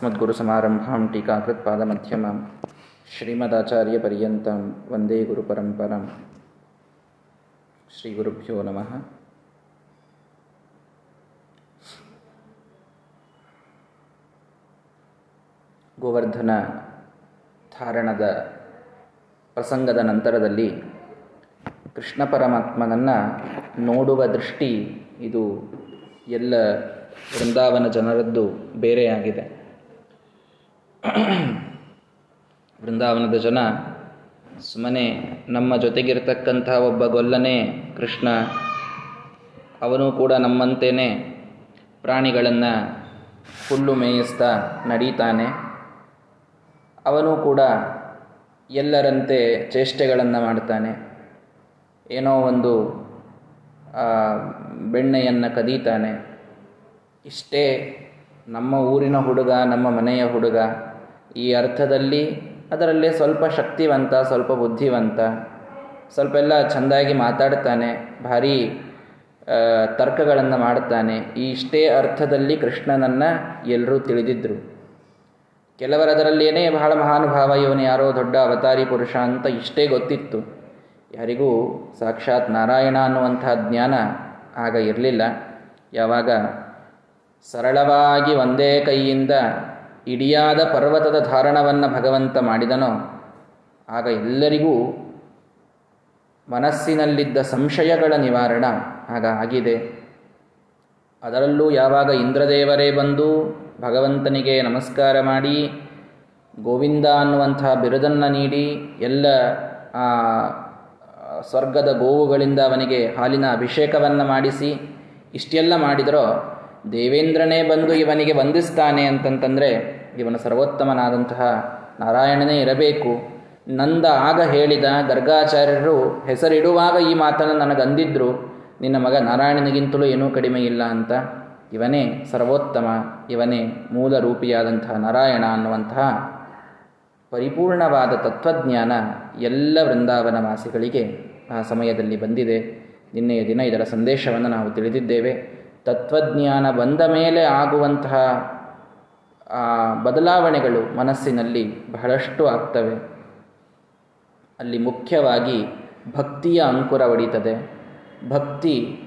अस्मद्गुरुसमारम्भां टीकाकृत्पादमध्यमां श्रीमदाचार्यपर्यन्तां वन्दे गुरुपरम्परां श्रीगुरुभ्यो नमः ಗೋವರ್ಧನ ಧಾರಣದ ಪ್ರಸಂಗದ ನಂತರದಲ್ಲಿ ಕೃಷ್ಣ ಪರಮಾತ್ಮನನ್ನು ನೋಡುವ ದೃಷ್ಟಿ ಇದು ಎಲ್ಲ ವೃಂದಾವನ ಜನರದ್ದು ಬೇರೆಯಾಗಿದೆ ವೃಂದಾವನದ ಜನ, ಸುಮ್ಮನೆ ನಮ್ಮ ಜೊತೆಗಿರ್ತಕ್ಕಂಥ ಒಬ್ಬ ಗೊಲ್ಲನೇ ಕೃಷ್ಣ, ಅವನು ಕೂಡ ನಮ್ಮಂತೇನೆ ಪ್ರಾಣಿಗಳನ್ನು ಹುಲ್ಲು ಮೇಯಿಸ್ತಾ ನಡೀತಾನೆ. ಅವನು ಕೂಡ ಎಲ್ಲರಂತೆ ಚೇಷ್ಟೆಗಳನ್ನು ಮಾಡ್ತಾನೆ. ಏನೋ ಒಂದು ಬೆಣ್ಣೆಯನ್ನು ಕದೀತಾನೆ. ಇಷ್ಟೇ ನಮ್ಮ ಊರಿನ ಹುಡುಗ, ನಮ್ಮ ಮನೆಯ ಹುಡುಗ. ಈ ಅರ್ಥದಲ್ಲಿ ಅದರಲ್ಲಿ ಸ್ವಲ್ಪ ಶಕ್ತಿವಂತ, ಸ್ವಲ್ಪ ಬುದ್ಧಿವಂತ ಸ್ವಲ್ಪ ಎಲ್ಲ ಚೆಂದಾಗಿ ಮಾತಾಡ್ತಾನೆ, ಭಾರಿ ತರ್ಕಗಳನ್ನು ಮಾಡ್ತಾನೆ. ಈ ಇಷ್ಟೇ ಅರ್ಥದಲ್ಲಿ ಕೃಷ್ಣನನ್ನು ಎಲ್ಲರೂ ತಿಳಿದಿದ್ದರು ಕೆಲವರದರಲ್ಲೇನೇ ಬಹಳ ಮಹಾನುಭಾವ, ಇವನು ಯಾರೋ ದೊಡ್ಡ ಅವತಾರಿ ಪುರುಷ ಅಂತ ಇಷ್ಟೇ ಗೊತ್ತಿತ್ತು. ಯಾರಿಗೂ ಸಾಕ್ಷಾತ್ ನಾರಾಯಣ ಅನ್ನುವಂಥ ಜ್ಞಾನ ಆಗ ಇರಲಿಲ್ಲ. ಯಾವಾಗ ಸರಳವಾಗಿ ಒಂದೇ ಕೈಯಿಂದ ಇಡಿಯಾದ ಪರ್ವತದ ಧಾರಣವನ್ನು ಭಗವಂತ ಮಾಡಿದನೋ, ಆಗ ಎಲ್ಲರಿಗೂ ಮನಸ್ಸಿನಲ್ಲಿದ್ದ ಸಂಶಯಗಳ ನಿವಾರಣ ಆಗ ಆಗಿದೆ. ಅದರಲ್ಲೂ ಯಾವಾಗ ಇಂದ್ರದೇವರೇ ಬಂದು ಭಗವಂತನಿಗೆ ನಮಸ್ಕಾರ ಮಾಡಿ, ಗೋವಿಂದ ಅನ್ನುವಂಥ ಬಿರುದನ್ನು ನೀಡಿ, ಎಲ್ಲ ಆ, ಸ್ವರ್ಗದ ಗೋವುಗಳಿಂದ ಅವನಿಗೆ ಹಾಲಿನ ಅಭಿಷೇಕವನ್ನು ಮಾಡಿಸಿ, ಇಷ್ಟೆಲ್ಲ ಮಾಡಿದರೋ ದೇವೇಂದ್ರನೇ ಬಂದು ಇವನಿಗೆ ವಂದಿಸ್ತಾನೆ ಅಂತಂತಂದರೆ ಇವನು ಸರ್ವೋತ್ತಮನಾದಂತಹ ನಾರಾಯಣನೇ ಇರಬೇಕು. ನಂದ ಆಗ ಹೇಳಿದ ಗರ್ಗಾಚಾರ್ಯರು ಹೆಸರಿಡುವಾಗ ಈ ಮಾತನ್ನು ನನಗಂದಿದ್ರು, ನಿನ್ನ ಮಗ ನಾರಾಯಣನಿಗಿಂತಲೂ ಏನೂ ಕಡಿಮೆ ಇಲ್ಲ ಅಂತ. ಇವನೇ ಸರ್ವೋತ್ತಮ, ಇವನೇ ಮೂಲ ರೂಪಿಯಾದಂತಹ ನಾರಾಯಣ ಅನ್ನುವಂತಹ ಪರಿಪೂರ್ಣವಾದ ತತ್ವಜ್ಞಾನ ಎಲ್ಲ ವೃಂದಾವನ ವಾಸಿಗಳಿಗೆ ಆ ಸಮಯದಲ್ಲಿ ಬಂದಿದೆ. ನಿನ್ನೆಯ ದಿನ ಇದರ ಸಂದೇಶವನ್ನು ನಾವು ತಿಳಿದಿದ್ದೇವೆ. ತತ್ವಜ್ಞಾನ ಬಂದ ಮೇಲೆ ಆಗುವಂತಹ ಬದಲಾವಣೆಗಳು ಮನಸ್ಸಿನಲ್ಲಿ ಬಹಳಷ್ಟು ಆಗ್ತವೆ. ಅಲ್ಲಿ ಮುಖ್ಯವಾಗಿ ಭಕ್ತಿಯ ಅಂಕುರ ಒಡೀತದೆ. ಭಕ್ತಿ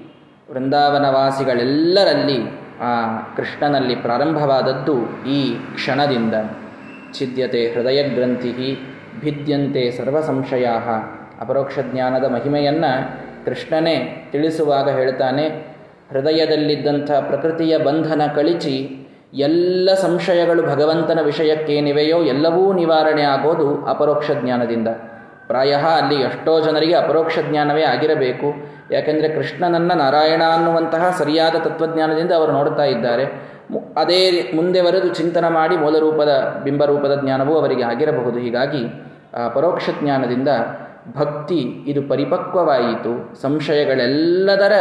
ವೃಂದಾವನವಾಸಿಗಳೆಲ್ಲರಲ್ಲಿ, ಆ, ಕೃಷ್ಣನಲ್ಲಿ ಪ್ರಾರಂಭವಾದದ್ದು ಈ ಕ್ಷಣದಿಂದ. ಛಿದ್ಯತೆ ಹೃದಯ ಗ್ರಂಥಿ ಭಿದ್ಯಂತೆ ಸರ್ವ ಸಂಶಯ ಅಪರೋಕ್ಷ ಜ್ಞಾನದ ಮಹಿಮೆಯನ್ನು ಕೃಷ್ಣನೇ ತಿಳಿಸುವಾಗ ಹೇಳ್ತಾನೆ ಹೃದಯದಲ್ಲಿದ್ದಂಥ ಪ್ರಕೃತಿಯ ಬಂಧನ ಕಳಿಚಿ ಎಲ್ಲ ಸಂಶಯಗಳು ಭಗವಂತನ ವಿಷಯಕ್ಕೇನಿವೆಯೋ ಎಲ್ಲವೂ ನಿವಾರಣೆ ಆಗೋದು ಅಪರೋಕ್ಷ ಜ್ಞಾನದಿಂದ. ಪ್ರಾಯ ಅಲ್ಲಿ ಎಷ್ಟೋ ಜನರಿಗೆ ಅಪರೋಕ್ಷ ಜ್ಞಾನವೇ ಆಗಿರಬೇಕು. ಯಾಕೆಂದರೆ ಕೃಷ್ಣನನ್ನ ನಾರಾಯಣ ಅನ್ನುವಂತಹ ಸರಿಯಾದ ತತ್ವಜ್ಞಾನದಿಂದ ಅವರು ನೋಡ್ತಾ ಇದ್ದಾರೆ. ಅದೇ ಮುಂದೆ ಬರೆದು ಚಿಂತನೆ ಮಾಡಿ ಮೂಲರೂಪದ, ಬಿಂಬರೂಪದ ಜ್ಞಾನವೂ ಅವರಿಗೆ ಆಗಿರಬಹುದು. ಹೀಗಾಗಿ ಆ ಪರೋಕ್ಷ ಜ್ಞಾನದಿಂದ ಭಕ್ತಿ ಇದು ಪರಿಪಕ್ವವಾಯಿತು. ಸಂಶಯಗಳೆಲ್ಲದರ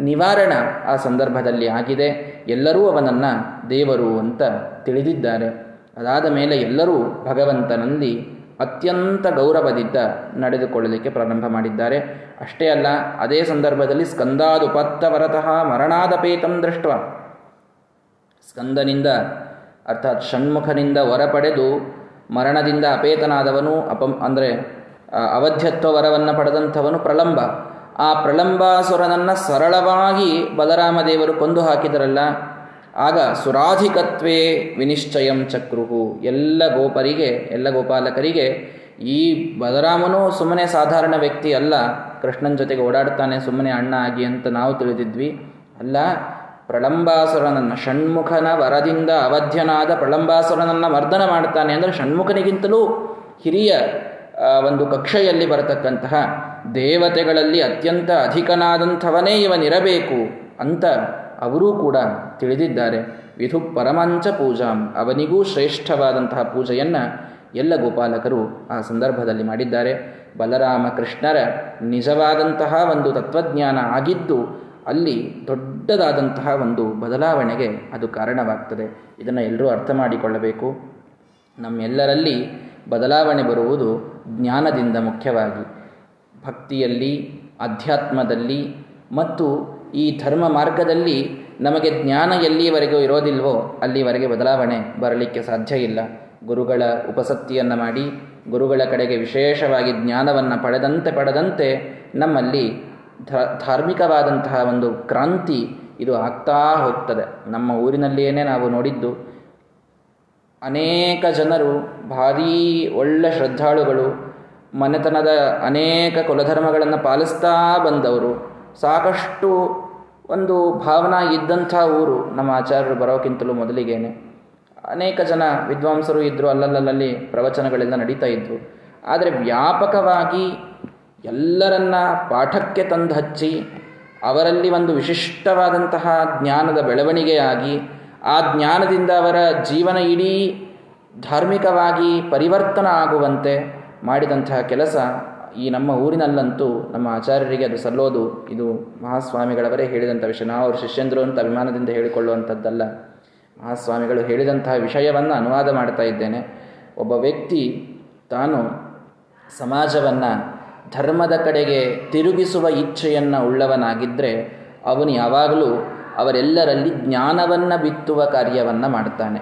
ನಿವಾರಣ ಆ ಸಂದರ್ಭದಲ್ಲಿ ಆಗಿದೆ. ಎಲ್ಲರೂ ಅವನನ್ನು ದೇವರು ಅಂತ ತಿಳಿದಿದ್ದಾರೆ. ಅದಾದ ಮೇಲೆ ಎಲ್ಲರೂ ಭಗವಂತನಲ್ಲಿ ಅತ್ಯಂತ ಗೌರವದಿಂದ ನಡೆದುಕೊಳ್ಳಲಿಕ್ಕೆ ಪ್ರಾರಂಭ ಮಾಡಿದ್ದಾರೆ. ಅಷ್ಟೇ ಅಲ್ಲ, ಅದೇ ಸಂದರ್ಭದಲ್ಲಿ ಸ್ಕಂದಾದುಪತ್ತವರತಃ ಮರಣಾದಪೇತಂ ದೃಷ್ಟ ಸ್ಕಂದನಿಂದ, ಅರ್ಥಾತ್ ಷಣ್ಮುಖನಿಂದ ವರ ಪಡೆದು ಮರಣದಿಂದ ಅಪೇತನಾದವನು ಅಪಂ, ಅಂದರೆ ಅವಧ್ಯತ್ವ ವರವನ್ನು ಪಡೆದಂಥವನು ಪ್ರಲಂಬ. ಆ ಪ್ರಲಂಬಾಸುರನನ್ನು ಸರಳವಾಗಿ ಬಲರಾಮದೇವರು ಕೊಂದು ಹಾಕಿದರಲ್ಲ, ಆಗ ಸುರಾಧಿಕತ್ವೇ ವಿನಿಶ್ಚಯಂ ಚಕ್ರುಹು. ಎಲ್ಲ ಗೋಪರಿಗೆ, ಎಲ್ಲ ಗೋಪಾಲಕರಿಗೆ, ಈ ಬಲರಾಮನು ಸುಮ್ಮನೆ ಸಾಧಾರಣ ವ್ಯಕ್ತಿ ಅಲ್ಲ, ಕೃಷ್ಣನ ಜೊತೆಗೆ ಓಡಾಡ್ತಾನೆ, ಸುಮ್ಮನೆ ಅಣ್ಣ ಆಗಿ ಅಂತ ನಾವು ತಿಳಿದಿದ್ವಿ. ಅಲ್ಲ ಪ್ರಳಂಬಾಸುರನನ್ನು ಷಣ್ಮುಖನ ವರದಿಂದ ಅವಧ್ಯನಾದ ಪ್ರಳಂಬಾಸುರನನ್ನು ಮರ್ದನ ಮಾಡ್ತಾನೆ ಅಂದರೆ ಷಣ್ಮುಖನಿಗಿಂತಲೂ ಹಿರಿಯ ಒಂದು ಕಕ್ಷೆಯಲ್ಲಿ ಬರತಕ್ಕಂತಹ ದೇವತೆಗಳಲ್ಲಿ ಅತ್ಯಂತ ಅಧಿಕನಾದಂಥವನೇ ಇವನಿರಬೇಕು ಅಂತ ಅವರೂ ಕೂಡ ತಿಳಿದಿದ್ದಾರೆ. ವಿಧು ಪರಮಾಂಚ ಪೂಜಾಂ, ಅವನಿಗೂ ಶ್ರೇಷ್ಠವಾದಂತಹ ಪೂಜೆಯನ್ನು ಎಲ್ಲ ಗೋಪಾಲಕರು ಆ ಸಂದರ್ಭದಲ್ಲಿ ಮಾಡಿದ್ದಾರೆ. ಬಲರಾಮ ಕೃಷ್ಣರ ನಿಜವಾದಂತಹ ಒಂದು ತತ್ವಜ್ಞಾನ ಆಗಿದ್ದು ಅಲ್ಲಿ ದೊಡ್ಡದಾದಂತಹ ಒಂದು ಬದಲಾವಣೆಗೆ ಅದು ಕಾರಣವಾಗ್ತದೆ. ಇದನ್ನು ಎಲ್ಲರೂ ಅರ್ಥ ಮಾಡಿಕೊಳ್ಳಬೇಕು. ನಮ್ಮೆಲ್ಲರಲ್ಲಿ ಬದಲಾವಣೆ ಬರುವುದು ಜ್ಞಾನದಿಂದ ಮುಖ್ಯವಾಗಿ, ಭಕ್ತಿಯಲ್ಲಿ, ಅಧ್ಯಾತ್ಮದಲ್ಲಿ ಮತ್ತು ಈ ಧರ್ಮ ಮಾರ್ಗದಲ್ಲಿ ನಮಗೆ ಜ್ಞಾನ ಎಲ್ಲಿವರೆಗೂ ಇರೋದಿಲ್ವೋ ಅಲ್ಲಿವರೆಗೆ ಬದಲಾವಣೆ ಬರಲಿಕ್ಕೆ ಸಾಧ್ಯ ಇಲ್ಲ. ಗುರುಗಳ ಉಪಸಕ್ತಿಯನ್ನು ಮಾಡಿ, ಗುರುಗಳ ಕಡೆಗೆ ವಿಶೇಷವಾಗಿ ಜ್ಞಾನವನ್ನು ಪಡೆದಂತೆ ಪಡೆದಂತೆ ನಮ್ಮಲ್ಲಿ ಧಾರ್ಮಿಕವಾದಂತಹ ಒಂದು ಕ್ರಾಂತಿ ಇದು ಆಗ್ತಾ ಹೋಗ್ತದೆ. ನಮ್ಮ ಊರಿನಲ್ಲಿಯೇ ನಾವು ನೋಡಿದ್ದು ಅನೇಕ ಜನರು, ಭಾರೀ ಒಳ್ಳೆ ಶ್ರದ್ಧಾಳುಗಳು, ಮನೆತನದ ಅನೇಕ ಕುಲಧರ್ಮಗಳನ್ನು ಪಾಲಿಸ್ತಾ ಬಂದವರು. ಸಾಕಷ್ಟು ಒಂದು ಭಾವನಾ ಇದ್ದಂಥ ಊರು ನಮ್ಮ ಆಚಾರ್ಯರು ಬರೋಕ್ಕಿಂತಲೂ ಮೊದಲಿಗೇನೆ. ಅನೇಕ ಜನ ವಿದ್ವಾಂಸರು ಇದ್ದರು ಅಲ್ಲಲ್ಲಲ್ಲಿ ಪ್ರವಚನಗಳೆಲ್ಲ ನಡೀತಾ ಇದ್ದರು ಆದರೆ ವ್ಯಾಪಕವಾಗಿ ಎಲ್ಲರನ್ನ ಪಾಠಕ್ಕೆ ತಂದು ಹಚ್ಚಿ, ಅವರಲ್ಲಿ ಒಂದು ವಿಶಿಷ್ಟವಾದಂತಹ ಜ್ಞಾನದ ಬೆಳವಣಿಗೆಯಾಗಿ ಆ ಜ್ಞಾನದಿಂದ ಅವರ ಜೀವನ ಇಡೀ ಧಾರ್ಮಿಕವಾಗಿ ಪರಿವರ್ತನ ಆಗುವಂತೆ ಮಾಡಿದಂತಹ ಕೆಲಸ ಈ ನಮ್ಮ ಊರಿನಲ್ಲಂತೂ ನಮ್ಮ ಆಚಾರ್ಯರಿಗೆ ಅದು ಸಲ್ಲೋದು. ಇದು ಮಹಾಸ್ವಾಮಿಗಳವರೇ ಹೇಳಿದಂಥ ವಿಷಯ. ನಾವು ಅವರು ಶಿಷ್ಯಂದ್ರು ಅಂತ ಅಭಿಮಾನದಿಂದ ಹೇಳಿಕೊಳ್ಳುವಂಥದ್ದಲ್ಲ. ಮಹಾಸ್ವಾಮಿಗಳು ಹೇಳಿದಂತಹ ವಿಷಯವನ್ನು ಅನುವಾದ ಮಾಡ್ತಾ ಇದ್ದೇನೆ. ಒಬ್ಬ ವ್ಯಕ್ತಿ ತಾನು ಸಮಾಜವನ್ನು ಧರ್ಮದ ಕಡೆಗೆ ತಿರುಗಿಸುವ ಇಚ್ಛೆಯನ್ನು ಉಳ್ಳವನಾಗಿದ್ದರೆ ಅವನು ಯಾವಾಗಲೂ ಅವರೆಲ್ಲರಲ್ಲಿ ಜ್ಞಾನವನ್ನು ಬಿತ್ತುವ ಕಾರ್ಯವನ್ನು ಮಾಡ್ತಾನೆ.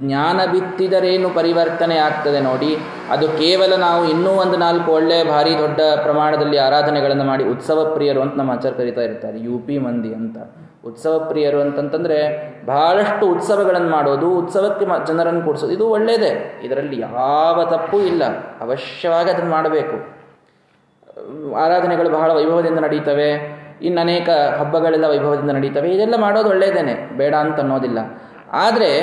ಜ್ಞಾನ ಬಿತ್ತಿದರೇನು ಪರಿವರ್ತನೆ ಆಗ್ತದೆ ನೋಡಿ, ಅದು ಕೇವಲ ನಾವು ಇನ್ನೂ ಒಂದು ನಾಲ್ಕು ಒಳ್ಳೆ ಭಾರಿ ದೊಡ್ಡ ಪ್ರಮಾಣದಲ್ಲಿ ಆರಾಧನೆಗಳನ್ನು ಮಾಡಿ ಉತ್ಸವ ಪ್ರಿಯರು ಅಂತ ನಮ್ಮ ಆಚಾರ ಕರಿತಾ ಇರ್ತಾರೆ, ಯು ಪಿ ಮಂದಿ ಅಂತ. ಉತ್ಸವ ಪ್ರಿಯರು ಅಂತಂತಂದರೆ ಬಹಳಷ್ಟು ಉತ್ಸವಗಳನ್ನು ಮಾಡೋದು, ಉತ್ಸವಕ್ಕೆ ಜನರನ್ನು ಕೂಡಿಸೋದು, ಇದು ಒಳ್ಳೆಯದೇ ಇದರಲ್ಲಿ ಯಾವ ತಪ್ಪು ಇಲ್ಲ, ಅವಶ್ಯವಾಗಿ ಅದನ್ನು ಮಾಡಬೇಕು. ಆರಾಧನೆಗಳು ಬಹಳ ವೈಭವದಿಂದ ನಡೀತವೆ. ಇನ್ನು ಅನೇಕ ಹಬ್ಬಗಳೆಲ್ಲ ವೈಭವದಿಂದ ನಡೀತವೆ. ಇದೆಲ್ಲ ಮಾಡೋದು ಒಳ್ಳೆಯದೇನೆ ಬೇಡ ಅಂತ ಅನ್ನೋದಿಲ್ಲ. ಆದರೆ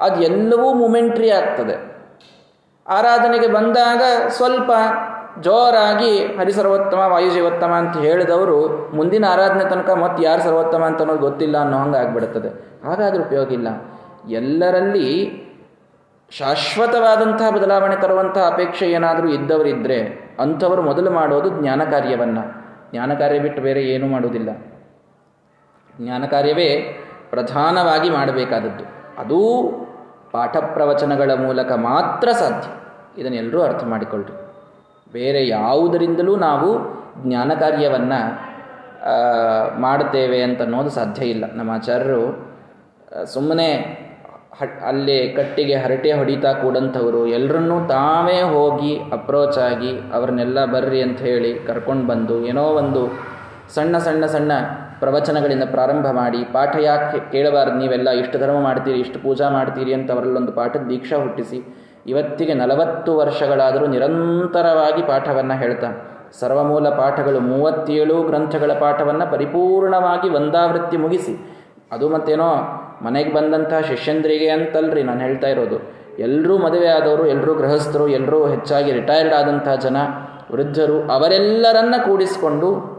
ಅದು ಎಲ್ಲವೂ ಮೂಮೆಂಟ್ರಿ ಆಗ್ತದೆ. ಆರಾಧನೆಗೆ ಬಂದಾಗ ಸ್ವಲ್ಪ ಜೋರಾಗಿ ಹರಿಸರ್ವೋತ್ತಮ, ವಾಯುಜೀವೋತ್ತಮ ಅಂತ ಹೇಳಿದವರು ಮುಂದಿನ ಆರಾಧನೆ ತನಕ ಮತ್ತೆ ಯಾರು ಸರ್ವೋತ್ತಮ ಅಂತ ಅನ್ನೋದು ಗೊತ್ತಿಲ್ಲ ಅನ್ನೋ ಹಂಗೆ ಆಗ್ಬಿಡುತ್ತದೆ. ಹಾಗಾದ್ರೆ ಉಪಯೋಗ ಇಲ್ಲ. ಎಲ್ಲರಲ್ಲಿ ಶಾಶ್ವತವಾದಂತಹ ಬದಲಾವಣೆ ತರುವಂತಹ ಅಪೇಕ್ಷೆ ಏನಾದರೂ ಇದ್ದವರಿದ್ದರೆ ಅಂಥವರು ಮೊದಲು ಮಾಡೋದು ಜ್ಞಾನ ಕಾರ್ಯವನ್ನು ಜ್ಞಾನ ಕಾರ್ಯ ಬಿಟ್ಟು ಬೇರೆ ಏನೂ ಮಾಡುವುದಿಲ್ಲ. ಜ್ಞಾನ ಕಾರ್ಯವೇ ಪ್ರಧಾನವಾಗಿ ಮಾಡಬೇಕಾದದ್ದು. ಅದೂ ಪಾಠ ಪ್ರವಚನಗಳ ಮೂಲಕ ಮಾತ್ರ ಸಾಧ್ಯ. ಇದನ್ನೆಲ್ಲರೂ ಅರ್ಥ ಮಾಡಿಕೊಳ್ಳ್ರಿ. ಬೇರೆ ಯಾವುದರಿಂದಲೂ ನಾವು ಜ್ಞಾನ ಕಾರ್ಯವನ್ನು ಮಾಡ್ತೇವೆ ಅಂತ ಅನ್ನೋದು ಸಾಧ್ಯ ಇಲ್ಲ. ನಮ್ಮ ಆಚಾರ್ಯರು ಸುಮ್ಮನೆ ಹ ಅಲ್ಲಿ ಕಟ್ಟಿಗೆ ಹರಟೆ ಹೊಡಿತಾ ಕೂಡಂಥವರು. ಎಲ್ಲರನ್ನೂ ತಾವೇ ಹೋಗಿ ಅಪ್ರೋಚ್ ಆಗಿ ಅವ್ರನ್ನೆಲ್ಲ ಬರ್ರಿ ಅಂತ ಹೇಳಿ ಕರ್ಕೊಂಡು ಬಂದು ಏನೋ ಒಂದು ಸಣ್ಣ ಸಣ್ಣ ಸಣ್ಣ ಪ್ರವಚನಗಳಿಂದ ಪ್ರಾರಂಭ ಮಾಡಿ, ಪಾಠ ಯಾಕೆ ಕೇಳಬಾರ್ದು, ನೀವೆಲ್ಲ ಇಷ್ಟು ಧರ್ಮ ಮಾಡ್ತೀರಿ, ಇಷ್ಟು ಪೂಜಾ ಮಾಡ್ತೀರಿ ಅಂತ ಅವರಲ್ಲೊಂದು ಪಾಠದ ದೀಕ್ಷಾ ಹುಟ್ಟಿಸಿ, ಇವತ್ತಿಗೆ ನಲವತ್ತು ವರ್ಷಗಳಾದರೂ ನಿರಂತರವಾಗಿ ಪಾಠವನ್ನು ಹೇಳ್ತಾ, ಸರ್ವಮೂಲ ಪಾಠಗಳು ಮೂವತ್ತೇಳು ಗ್ರಂಥಗಳ ಪಾಠವನ್ನು ಪರಿಪೂರ್ಣವಾಗಿ ಒಂದಾವೃತ್ತಿ ಮುಗಿಸಿ, ಅದು ಮತ್ತೇನೋ ಮನೆಗೆ ಬಂದಂತಹ ಶಿಷ್ಯಂದ್ರಿಗೆ ಅಂತಲ್ರಿ ನಾನು ಹೇಳ್ತಾ ಇರೋದು. ಎಲ್ಲರೂ ಮದುವೆ ಆದವರು ಎಲ್ಲರೂ ಗೃಹಸ್ಥರು ಎಲ್ಲರೂ ಹೆಚ್ಚಾಗಿ ರಿಟೈರ್ಡ್ ಆದಂತಹ ಜನ, ವೃದ್ಧರು, ಅವರೆಲ್ಲರನ್ನ ಕೂಡಿಸಿಕೊಂಡು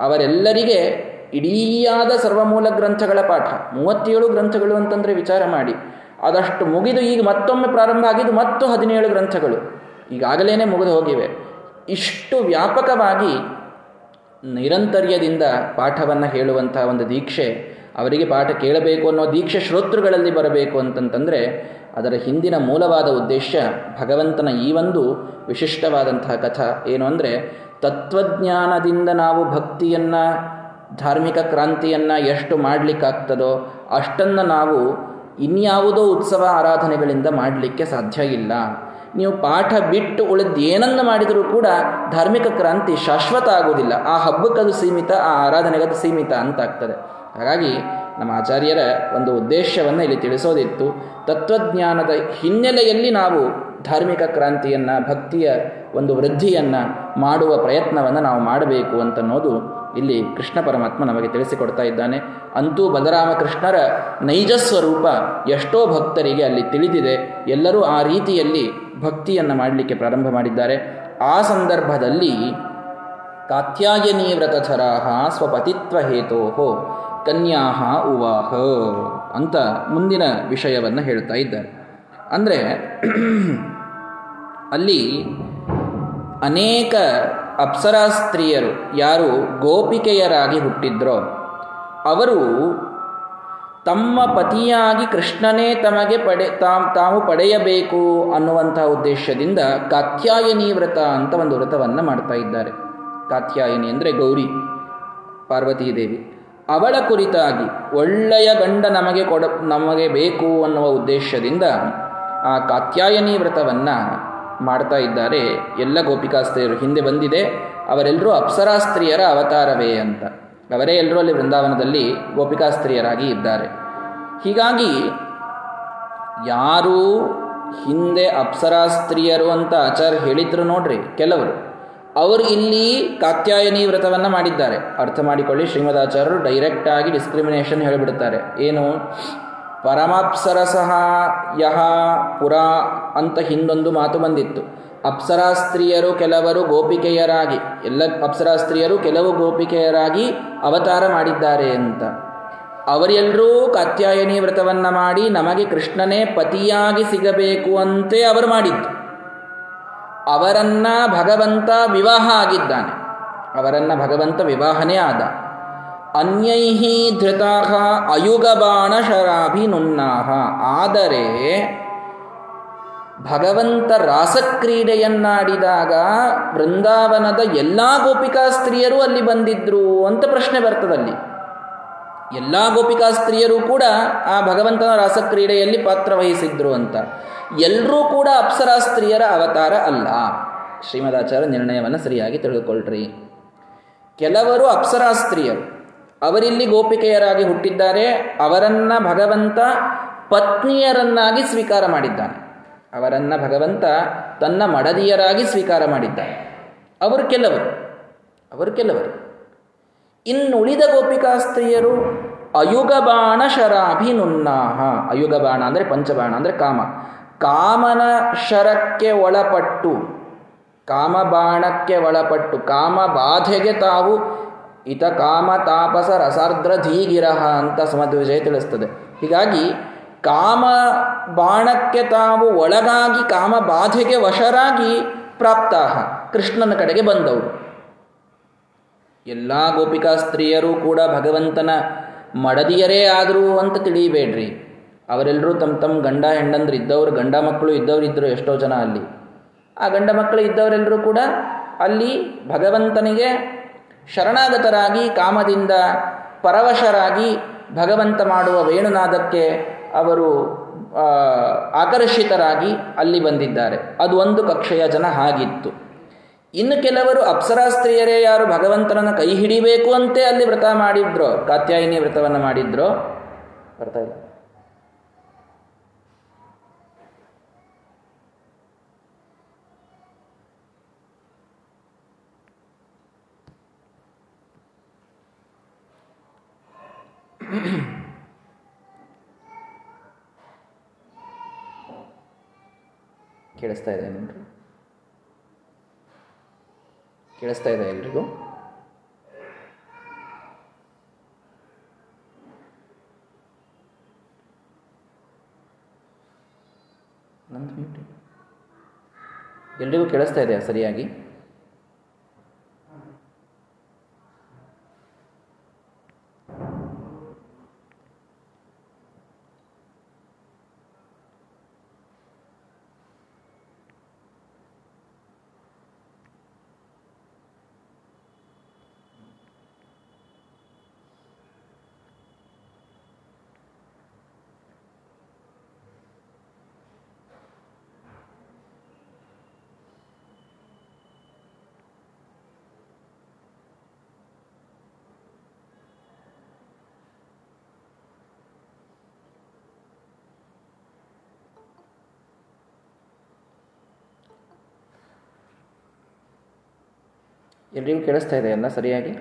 ಅವರೆಲ್ಲರಿಗೆ ಇಡೀಯಾದ ಸರ್ವಮೂಲ ಗ್ರಂಥಗಳ ಪಾಠ, ಮೂವತ್ತೇಳು ಗ್ರಂಥಗಳು ಅಂತಂದರೆ ವಿಚಾರ ಮಾಡಿ. ಅದಷ್ಟು ಮುಗಿದು ಈಗ ಮತ್ತೊಮ್ಮೆ ಪ್ರಾರಂಭ ಆಗಿದ್ದು ಮತ್ತು ಹದಿನೇಳು ಗ್ರಂಥಗಳು. ಈಗಾಗಲೇ ಮುಗಿದು ಹೋಗಿವೆ. ಇಷ್ಟು ವ್ಯಾಪಕವಾಗಿ ನಿರಂತರ್ಯದಿಂದ ಪಾಠವನ್ನು ಹೇಳುವಂಥ ಒಂದು ದೀಕ್ಷೆ ಅವರಿಗೆ ಪಾಠ ಕೇಳಬೇಕು ಅನ್ನೋ ದೀಕ್ಷೆ ಶ್ರೋತೃಗಳಲ್ಲಿ ಬರಬೇಕು ಅಂತಂತಂದರೆ ಅದರ ಹಿಂದಿನ ಮೂಲವಾದ ಉದ್ದೇಶ ಭಗವಂತನ ಈ ಒಂದು ವಿಶಿಷ್ಟವಾದಂತಹ ಕಥಾ ಏನು ಅಂದರೆ, ತತ್ವಜ್ಞಾನದಿಂದ ನಾವು ಭಕ್ತಿಯನ್ನು, ಧಾರ್ಮಿಕ ಕ್ರಾಂತಿಯನ್ನು ಎಷ್ಟು ಮಾಡಲಿಕ್ಕಾಗ್ತದೋ ಅಷ್ಟನ್ನು ನಾವು ಇನ್ಯಾವುದೋ ಉತ್ಸವ ಆರಾಧನೆಗಳಿಂದ ಮಾಡಲಿಕ್ಕೆ ಸಾಧ್ಯ ಇಲ್ಲ. ನೀವು ಪಾಠ ಬಿಟ್ಟು ಉಳಿದು ಏನನ್ನು ಮಾಡಿದರೂ ಕೂಡ ಧಾರ್ಮಿಕ ಕ್ರಾಂತಿ ಶಾಶ್ವತ ಆಗುವುದಿಲ್ಲ. ಆ ಹಬ್ಬಕ್ಕದು ಸೀಮಿತ, ಆ ಆರಾಧನೆಗದು ಸೀಮಿತ ಅಂತಾಗ್ತದೆ ಹಾಗಾಗಿ ನಮ್ಮ ಆಚಾರ್ಯರ ಒಂದು ಉದ್ದೇಶವನ್ನು ಇಲ್ಲಿ ತಿಳಿಸೋದಿತ್ತು. ತತ್ವಜ್ಞಾನದ ಹಿನ್ನೆಲೆಯಲ್ಲಿ ನಾವು ಧಾರ್ಮಿಕ ಕ್ರಾಂತಿಯನ್ನು, ಭಕ್ತಿಯ ಒಂದು ವೃದ್ಧಿಯನ್ನು ಮಾಡುವ ಪ್ರಯತ್ನವನ್ನು ನಾವು ಮಾಡಬೇಕು ಅಂತನ್ನೋದು ಇಲ್ಲಿ ಕೃಷ್ಣ ಪರಮಾತ್ಮ ನಮಗೆ ತಿಳಿಸಿಕೊಡ್ತಾ ಇದ್ದಾನೆ. ಅಂತೂ ಬಲರಾಮಕೃಷ್ಣರ ನೈಜ ಸ್ವರೂಪ ಎಷ್ಟೋ ಭಕ್ತರಿಗೆ ಅಲ್ಲಿ ತಿಳಿದಿದೆ. ಎಲ್ಲರೂ ಆ ರೀತಿಯಲ್ಲಿ ಭಕ್ತಿಯನ್ನು ಮಾಡಲಿಕ್ಕೆ ಪ್ರಾರಂಭ ಮಾಡಿದ್ದಾರೆ. ಆ ಸಂದರ್ಭದಲ್ಲಿ ಕಾತ್ಯಾಯನೀ ವ್ರತಧರಾಹ ಸ್ವಪತಿತ್ವ ಹೇತೋ ಕನ್ಯಾಹ ಉವಾಹ ಅಂತ ಮುಂದಿನ ವಿಷಯವನ್ನು ಹೇಳ್ತಾ ಇದ್ದಾರೆ. ಅಂದರೆ ಅಲ್ಲಿ ಅನೇಕ ಅಪ್ಸರಾ ಸ್ತ್ರೀಯರು ಯಾರು ಗೋಪಿಕೆಯರಾಗಿ ಹುಟ್ಟಿದ್ರೋ, ಅವರು ತಮ್ಮ ಪತಿಯಾಗಿ ಕೃಷ್ಣನೇ ತಮಗೆ ಪಡೆ, ತಾಮ್, ತಾವು ಪಡೆಯಬೇಕು ಅನ್ನುವಂಥ ಉದ್ದೇಶದಿಂದ ಕಾತ್ಯಾಯನಿ ವ್ರತ ಅಂತ ಒಂದು ವ್ರತವನ್ನು ಮಾಡ್ತಾ ಇದ್ದಾರೆ. ಕಾತ್ಯಾಯನಿ ಅಂದರೆ ಗೌರಿ, ಪಾರ್ವತೀದೇವಿ. ಅವಳ ಕುರಿತಾಗಿ ಒಳ್ಳೆಯ ಗಂಡ ನಮಗೆ ಕೊಡ, ನಮಗೆ ಬೇಕು ಅನ್ನುವ ಉದ್ದೇಶದಿಂದ ಆ ಕಾತ್ಯಾಯನಿ ವ್ರತವನ್ನು ಮಾಡ್ತಾ ಇದ್ದಾರೆ. ಎಲ್ಲ ಗೋಪಿಕಾಸ್ತ್ರೀಯರು ಹಿಂದೆ ಬಂದಿದೆ. ಅವರೆಲ್ಲರೂ ಅಪ್ಸರಾಸ್ತ್ರೀಯರ ಅವತಾರವೇ ಅಂತ. ಅವರೇ ಎಲ್ಲರೂ ಅಲ್ಲಿ ವೃಂದಾವನದಲ್ಲಿ ಗೋಪಿಕಾಸ್ತ್ರೀಯರಾಗಿ ಇದ್ದಾರೆ. ಹೀಗಾಗಿ ಯಾರು ಹಿಂದೆ ಅಪ್ಸರಾಸ್ತ್ರೀಯರು ಅಂತ ಆಚಾರ್ಯ ಹೇಳಿದ್ರು ನೋಡ್ರಿ, ಕೆಲವರು. ಅವರು ಇಲ್ಲಿ ಕಾತ್ಯಾಯನಿ ವ್ರತವನ್ನು ಮಾಡಿದ್ದಾರೆ. ಅರ್ಥ ಮಾಡಿಕೊಳ್ಳಿ, ಶ್ರೀಮದಾಚಾರ್ಯರು ಡೈರೆಕ್ಟ್ ಆಗಿ ಡಿಸ್ಕ್ರಿಮಿನೇಷನ್ ಹೇಳಿಬಿಡುತ್ತಾರೆ ಏನು? ಪರಮಾಪ್ಸರಸಃ ಯಹ ಪುರ ಅಂತ ಹಿಂದೊಂದು ಮಾತು ಬಂದಿತ್ತು. ಅಪ್ಸರಾಸ್ತ್ರೀಯರು ಕೆಲವರು ಗೋಪಿಕೆಯರಾಗಿ, ಎಲ್ಲ ಅಪ್ಸರಾಸ್ತ್ರೀಯರು ಕೆಲವು ಗೋಪಿಕೆಯರಾಗಿ ಅವತಾರ ಮಾಡಿದ್ದಾರೆ ಅಂತ. ಅವರೆಲ್ಲರೂ ಕಾತ್ಯಾಯನಿ ವ್ರತವನ್ನು ಮಾಡಿ ನಮಗೆ ಕೃಷ್ಣನೇ ಪತಿಯಾಗಿ ಸಿಗಬೇಕು ಅಂತೇ ಅವರು ಮಾಡಿದ್ದು. ಅವರನ್ನ ಭಗವಂತ ವಿವಾಹ ಆಗಿದ್ದಾನೆ. ಅವರನ್ನ ಭಗವಂತ ವಿವಾಹನೇ ಆದ. ಅನ್ಯೈಹಿ ಧೃತಾಹ ಅಯುಗಬಾಣ ಶರಾಭಿನುನ್ನಾಹ. ಆದರೆ ಭಗವಂತ ರಾಸಕ್ರೀಡೆಯನ್ನಾಡಿದಾಗ ವೃಂದಾವನದ ಎಲ್ಲ ಗೋಪಿಕಾ ಸ್ತ್ರೀಯರು ಅಲ್ಲಿ ಬಂದಿದ್ರು ಅಂತ ಪ್ರಶ್ನೆ ಬರ್ತದಲ್ಲಿ. ಎಲ್ಲ ಗೋಪಿಕಾ ಸ್ತ್ರೀಯರು ಕೂಡ ಆ ಭಗವಂತನ ರಾಸಕ್ರೀಡೆಯಲ್ಲಿ ಪಾತ್ರವಹಿಸಿದ್ರು ಅಂತ. ಎಲ್ಲರೂ ಕೂಡ ಅಪ್ಸರಾ ಸ್ತ್ರೀಯರ ಅವತಾರ ಅಲ್ಲ. ಶ್ರೀಮದಾಚಾರ್ಯ ನಿರ್ಣಯವನ್ನು ಸರಿಯಾಗಿ ತಿಳಿದುಕೊಳ್ಳ್ರಿ ಕೆಲವರು ಅಪ್ಸರಾ ಸ್ತ್ರೀಯರು. ಅವರಿಲ್ಲಿ ಗೋಪಿಕೆಯರಾಗಿ ಹುಟ್ಟಿದ್ದಾರೆ. ಅವರನ್ನು ಭಗವಂತ ಪತ್ನಿಯರನ್ನಾಗಿ ಸ್ವೀಕಾರ ಮಾಡಿದ್ದಾನೆ. ಅವರನ್ನು ಭಗವಂತ ತನ್ನ ಮಡದಿಯರಾಗಿ ಸ್ವೀಕಾರ ಮಾಡಿದ್ದಾನೆ. ಅವರು ಕೆಲವರು. ಅವರು ಕೆಲವರು. ಇನ್ನುಳಿದ ಗೋಪಿಕಾ ಸ್ತ್ರೀಯರು ಅಯುಗಬಾಣ ಶರಾಭಿನುನ್ನಾಹ. ಅಯುಗಬಾಣ ಅಂದರೆ ಪಂಚಬಾಣ ಅಂದರೆ ಕಾಮ. ಕಾಮನ ಶರಕ್ಕೆ ಒಳಪಟ್ಟು ಕಾಮಬಾಣಕ್ಕೆ ಒಳಪಟ್ಟು, ಕಾಮ ಬಾಧೆಗೆ ತಾವು ಇತ ಕಾಮ ತಾಪಸ ರಸಾರ್ದ್ರ ಧೀಗಿರಹ ಅಂತ ಸಮದ್ವಿಜಯ ತಿಳಿಸ್ತದೆ. ಹೀಗಾಗಿ ಕಾಮ ಬಾಣಕ್ಕೆ ತಾವು ಒಳಗಾಗಿ, ಕಾಮ ಬಾಧೆಗೆ ವಶರಾಗಿ ಪ್ರಾಪ್ತಾಹ. ಕೃಷ್ಣನ ಕಡೆಗೆ ಬಂದವರು. ಎಲ್ಲ ಗೋಪಿಕಾ ಸ್ತ್ರೀಯರೂ ಕೂಡ ಭಗವಂತನ ಮಡದಿಯರೇ ಆದರು ಅಂತ ತಿಳಿಯಬೇಡ್ರಿ. ಅವರೆಲ್ಲರೂ ತಮ್ಮ ತಮ್ಮ ಗಂಡ ಹೆಂಡಂದ್ರು ಇದ್ದವರು, ಗಂಡ ಮಕ್ಕಳು ಇದ್ದವರು ಇದ್ದರು ಎಷ್ಟೋ ಜನ ಅಲ್ಲಿ. ಆ ಗಂಡ ಮಕ್ಕಳು ಇದ್ದವರೆಲ್ಲರೂ ಕೂಡ ಅಲ್ಲಿ ಭಗವಂತನಿಗೆ ಶರಣಾಗತರಾಗಿ, ಕಾಮದಿಂದ ಪರವಶರಾಗಿ ಭಗವಂತ ಮಾಡುವ ವೇಣುನಾದಕ್ಕೆ ಅವರು ಆಕರ್ಷಿತರಾಗಿ ಅಲ್ಲಿ ಬಂದಿದ್ದಾರೆ. ಅದು ಒಂದು ಕಕ್ಷೆಯ ಜನ ಹಾಗಿತ್ತು. ಇನ್ನು ಕೆಲವರು ಅಪ್ಸರಾ ಸ್ತ್ರೀಯರೇ ಯಾರು ಭಗವಂತನನ್ನು ಕೈ ಹಿಡಿಬೇಕು ಅಂತೇ ಅಲ್ಲಿ ವ್ರತ ಮಾಡಿದ್ರು ಕಾತ್ಯಾಯಿನಿ ವ್ರತವನ್ನು ಮಾಡಿದ್ರೋ? ಬರ್ತಾ ಇಲ್ಲ. ಕೇಳಿಸ್ತಾ ಇದೆ ನಿಮ್ಗೆ? ಕೇಳಿಸ್ತಾ ಇದೆ ಎಲ್ರಿಗೂ? ನಂದು ಎಲ್ರಿಗೂ ಕೇಳಿಸ್ತಾ ಇದೆಯಾ ಸರಿಯಾಗಿ? ಎಲ್ರಿಗೂ ಕೇಳಿಸ್ತಾ ಇದೆ ಅಲ್ಲ ಸರಿಯಾಗಿ?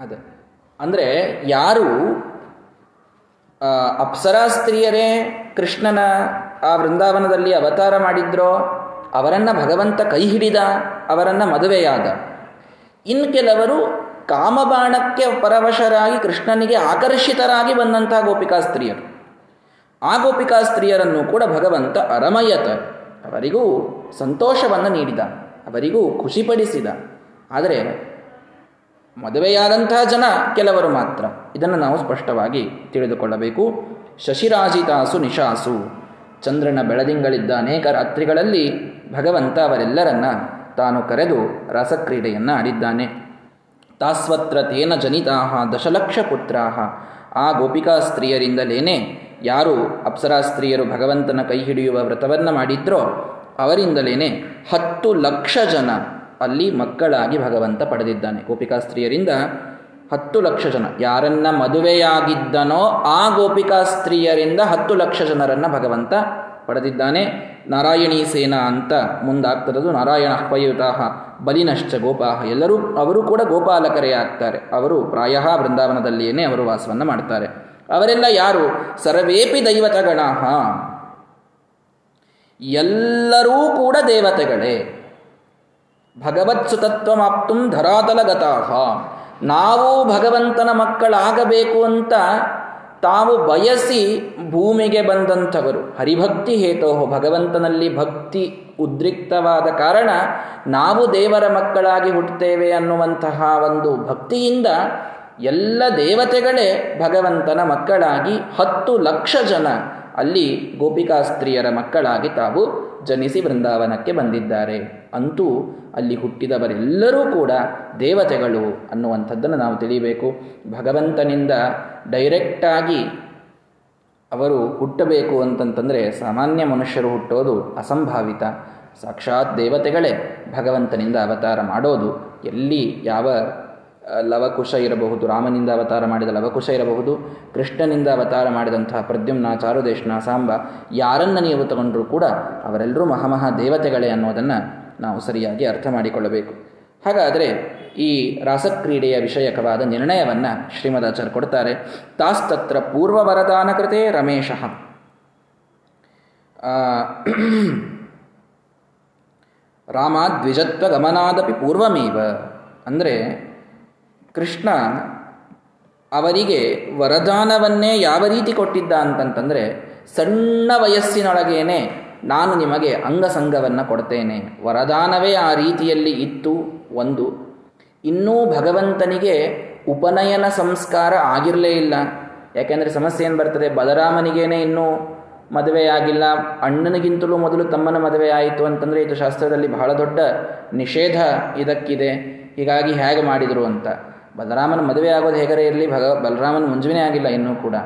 ಅದೇ. ಅಂದರೆ ಯಾರು ಅಪ್ಸರಾ ಸ್ತ್ರೀಯರೇ ಕೃಷ್ಣನ ಆ ವೃಂದಾವನದಲ್ಲಿ ಅವತಾರ ಮಾಡಿದ್ರೋ, ಅವರನ್ನು ಭಗವಂತ ಕೈ ಹಿಡಿದ, ಅವರನ್ನು ಮದುವೆಯಾದ. ಇನ್ನು ಕೆಲವರು ಕಾಮಬಾಣಕ್ಕೆ ಪರವಶರಾಗಿ ಕೃಷ್ಣನಿಗೆ ಆಕರ್ಷಿತರಾಗಿ ಬಂದಂತಹ ಗೋಪಿಕಾ ಸ್ತ್ರೀಯರು. ಆ ಗೋಪಿಕಾ ಸ್ತ್ರೀಯರನ್ನು ಕೂಡ ಭಗವಂತ ಅರಮಯತ ಅವರಿಗೂ ಸಂತೋಷವನ್ನು ನೀಡಿದ, ಅವರಿಗೂ ಖುಷಿಪಡಿಸಿದ. ಆದರೆ ಮದುವೆಯಾದಂತಹ ಜನ ಕೆಲವರು ಮಾತ್ರ ಇದನ್ನು ನಾವು ಸ್ಪಷ್ಟವಾಗಿ ತಿಳಿದುಕೊಳ್ಳಬೇಕು. ಶಶಿರಾಜಿತಾಸು ನಿಶಾಸು. ಚಂದ್ರನ ಬೆಳದಿಂಗಳಿದ್ದ ಅನೇಕ ರಾತ್ರಿಗಳಲ್ಲಿ ಭಗವಂತ ಅವರೆಲ್ಲರನ್ನ ತಾನು ಕರೆದು ರಸಕ್ರೀಡೆಯನ್ನು ಆಡಿದ್ದಾನೆ. ತಾಸ್ವತ್ರ ತೇನ ಜನಿತಾ ದಶಲಕ್ಷ ಪುತ್ರಾ ಆ ಗೋಪಿಕಾ ಸ್ತ್ರೀಯರಿಂದಲೇನೆ ಯಾರು ಅಪ್ಸರಾ ಸ್ತ್ರೀಯರು ಭಗವಂತನ ಕೈ ಹಿಡಿಯುವ ವ್ರತವನ್ನು ಮಾಡಿದ್ರೋ, ಅವರಿಂದಲೇನೆ ಹತ್ತು ಲಕ್ಷ ಜನ ಅಲ್ಲಿ ಮಕ್ಕಳಾಗಿ ಭಗವಂತ ಪಡೆದಿದ್ದಾನೆ. ಗೋಪಿಕಾ ಸ್ತ್ರೀಯರಿಂದ ಹತ್ತು ಲಕ್ಷ ಜನ. ಯಾರನ್ನ ಮದುವೆಯಾಗಿದ್ದನೋ ಆ ಗೋಪಿಕಾ ಸ್ತ್ರೀಯರಿಂದ ಹತ್ತು ಲಕ್ಷ ಜನರನ್ನು ಭಗವಂತ ಪಡೆದಿದ್ದಾನೆ. ನಾರಾಯಣೀ ಸೇನಾ ಅಂತ ಮುಂದಾಗ್ತಿರೋದು ನಾರಾಯಣ ಪಯುತಾಹ ಬಲಿನಶ್ಚ ಗೋಪಾಹ. ಎಲ್ಲರೂ, ಅವರು ಕೂಡ ಗೋಪಾಲಕರೇ ಆಗ್ತಾರೆ. ಅವರು ಪ್ರಾಯ ವೃಂದಾವನದಲ್ಲಿಯೇ ಅವರು ವಾಸವನ್ನು ಮಾಡ್ತಾರೆ. ಅವರೆಲ್ಲ ಯಾರು? ಸರ್ವೇಪಿ ದೈವತಗಣ ಎಲ್ಲರೂ ಕೂಡ ದೇವತೆಗಳೇ. ಭಗವತ್ ಸುತತ್ವಮಾಪ್ತು ಧರಾತಲಗತಾಹ. ನಾವು ಭಗವಂತನ ಮಕ್ಕಳಾಗಬೇಕು ಅಂತ ತಾವು ಬಯಸಿ ಭೂಮಿಗೆ ಬಂದಂಥವರು. ಹರಿಭಕ್ತಿ ಹೇತೋ ಭಗವಂತನಲ್ಲಿ ಭಕ್ತಿ ಉದ್ರಿಕ್ತವಾದ ಕಾರಣ ನಾವು ದೇವರ ಮಕ್ಕಳಾಗಿ ಹುಟ್ಟುತ್ತೇವೆ ಅನ್ನುವಂತಹ ಒಂದು ಭಕ್ತಿಯಿಂದ ಎಲ್ಲ ದೇವತೆಗಳೇ ಭಗವಂತನ ಮಕ್ಕಳಾಗಿ ಹತ್ತು ಲಕ್ಷ ಜನ ಅಲ್ಲಿ ಗೋಪಿಕಾಸ್ತ್ರೀಯರ ಮಕ್ಕಳಾಗಿ ತಾವು ಜನಿಸಿ ಬೃಂದಾವನಕ್ಕೆ ಬಂದಿದ್ದಾರೆ. ಅಂತೂ ಅಲ್ಲಿ ಹುಟ್ಟಿದವರೆಲ್ಲರೂ ಕೂಡ ದೇವತೆಗಳು ಅನ್ನುವಂಥದ್ದನ್ನು ನಾವು ತಿಳಿಯಬೇಕು. ಭಗವಂತನಿಂದ ಡೈರೆಕ್ಟಾಗಿ ಅವರು ಹುಟ್ಟಬೇಕು ಅಂತಂತಂದರೆ ಸಾಮಾನ್ಯ ಮನುಷ್ಯರು ಹುಟ್ಟೋದು ಅಸಂಭಾವಿತ. ಸಾಕ್ಷಾತ್ ದೇವತೆಗಳೇ ಭಗವಂತನಿಂದ ಅವತಾರ ಮಾಡೋದು. ಎಲ್ಲಿ ಯಾವ ಲವಕುಶ ಇರಬಹುದು. ರಾಮನಿಂದ ಅವತಾರ ಮಾಡಿದ ಲವಕುಶ ಇರಬಹುದು. ಕೃಷ್ಣನಿಂದ ಅವತಾರ ಮಾಡಿದಂತಹ ಪ್ರದ್ಯುಮ್ನ, ಚಾರುದೇಶ್ನ, ಸಾಂಬ ಯಾರನ್ನ ನೀವು ತಗೊಂಡರೂ ಕೂಡ ಅವರೆಲ್ಲರೂ ಮಹಾಮಹಾ ದೇವತೆಗಳೇ ಅನ್ನೋದನ್ನು ನಾವು ಸರಿಯಾಗಿ ಅರ್ಥ ಮಾಡಿಕೊಳ್ಳಬೇಕು. ಹಾಗಾದರೆ ಈ ರಾಸಕ್ರೀಡೆಯ ವಿಷಯಕವಾದ ನಿರ್ಣಯವನ್ನು ಶ್ರೀಮದಾಚಾರ್ಯ ಕೊಡ್ತಾರೆ. ತಾಸ್ತತ್ರ ಪೂರ್ವ ವರದಾನ ಕೃತೆ ರಮೇಶ. ರಾಮಾದ್ವಿಜತ್ವ ಗಮನಾದಪಿ ಪೂರ್ವಮೇವ. ಅಂದರೆ ಕೃಷ್ಣ ಅವರಿಗೆ ವರದಾನವನ್ನೇ ಯಾವ ರೀತಿ ಕೊಟ್ಟಿದ್ದ ಅಂತಂತಂದರೆ, ಸಣ್ಣ ವಯಸ್ಸಿನೊಳಗೇನೆ ನಾನು ನಿಮಗೆ ಅಂಗಸಂಗವನ್ನು ಕೊಡ್ತೇನೆ. ವರದಾನವೇ ಆ ರೀತಿಯಲ್ಲಿ ಇತ್ತು ಒಂದು. ಇನ್ನೂ ಭಗವಂತನಿಗೆ ಉಪನಯನ ಸಂಸ್ಕಾರ ಆಗಿರಲೇ ಇಲ್ಲ. ಯಾಕೆಂದರೆ ಸಮಸ್ಯೆ ಏನು ಬರ್ತದೆ, ಬಲರಾಮನಿಗೇನೆ ಇನ್ನೂ ಮದುವೆಯಾಗಿಲ್ಲ ಅಣ್ಣನಿಗಿಂತಲೂ ಮೊದಲು ತಮ್ಮನ ಮದುವೆ ಆಯಿತು ಅಂತಂದರೆ ಇದು ಶಾಸ್ತ್ರದಲ್ಲಿ ಬಹಳ ದೊಡ್ಡ ನಿಷೇಧ ಇದಕ್ಕಿದೆ. ಹೀಗಾಗಿ ಹೇಗೆ ಮಾಡಿದರು ಅಂತ. ಬಲರಾಮನ ಮದುವೆ ಆಗೋದು ಹೇಗರೇ ಇರಲಿ? ಭಗ ಬಲರಾಮನ ಮುಂಜಾನೆ ಆಗಿಲ್ಲ, ಇನ್ನೂ ಕೂಡ.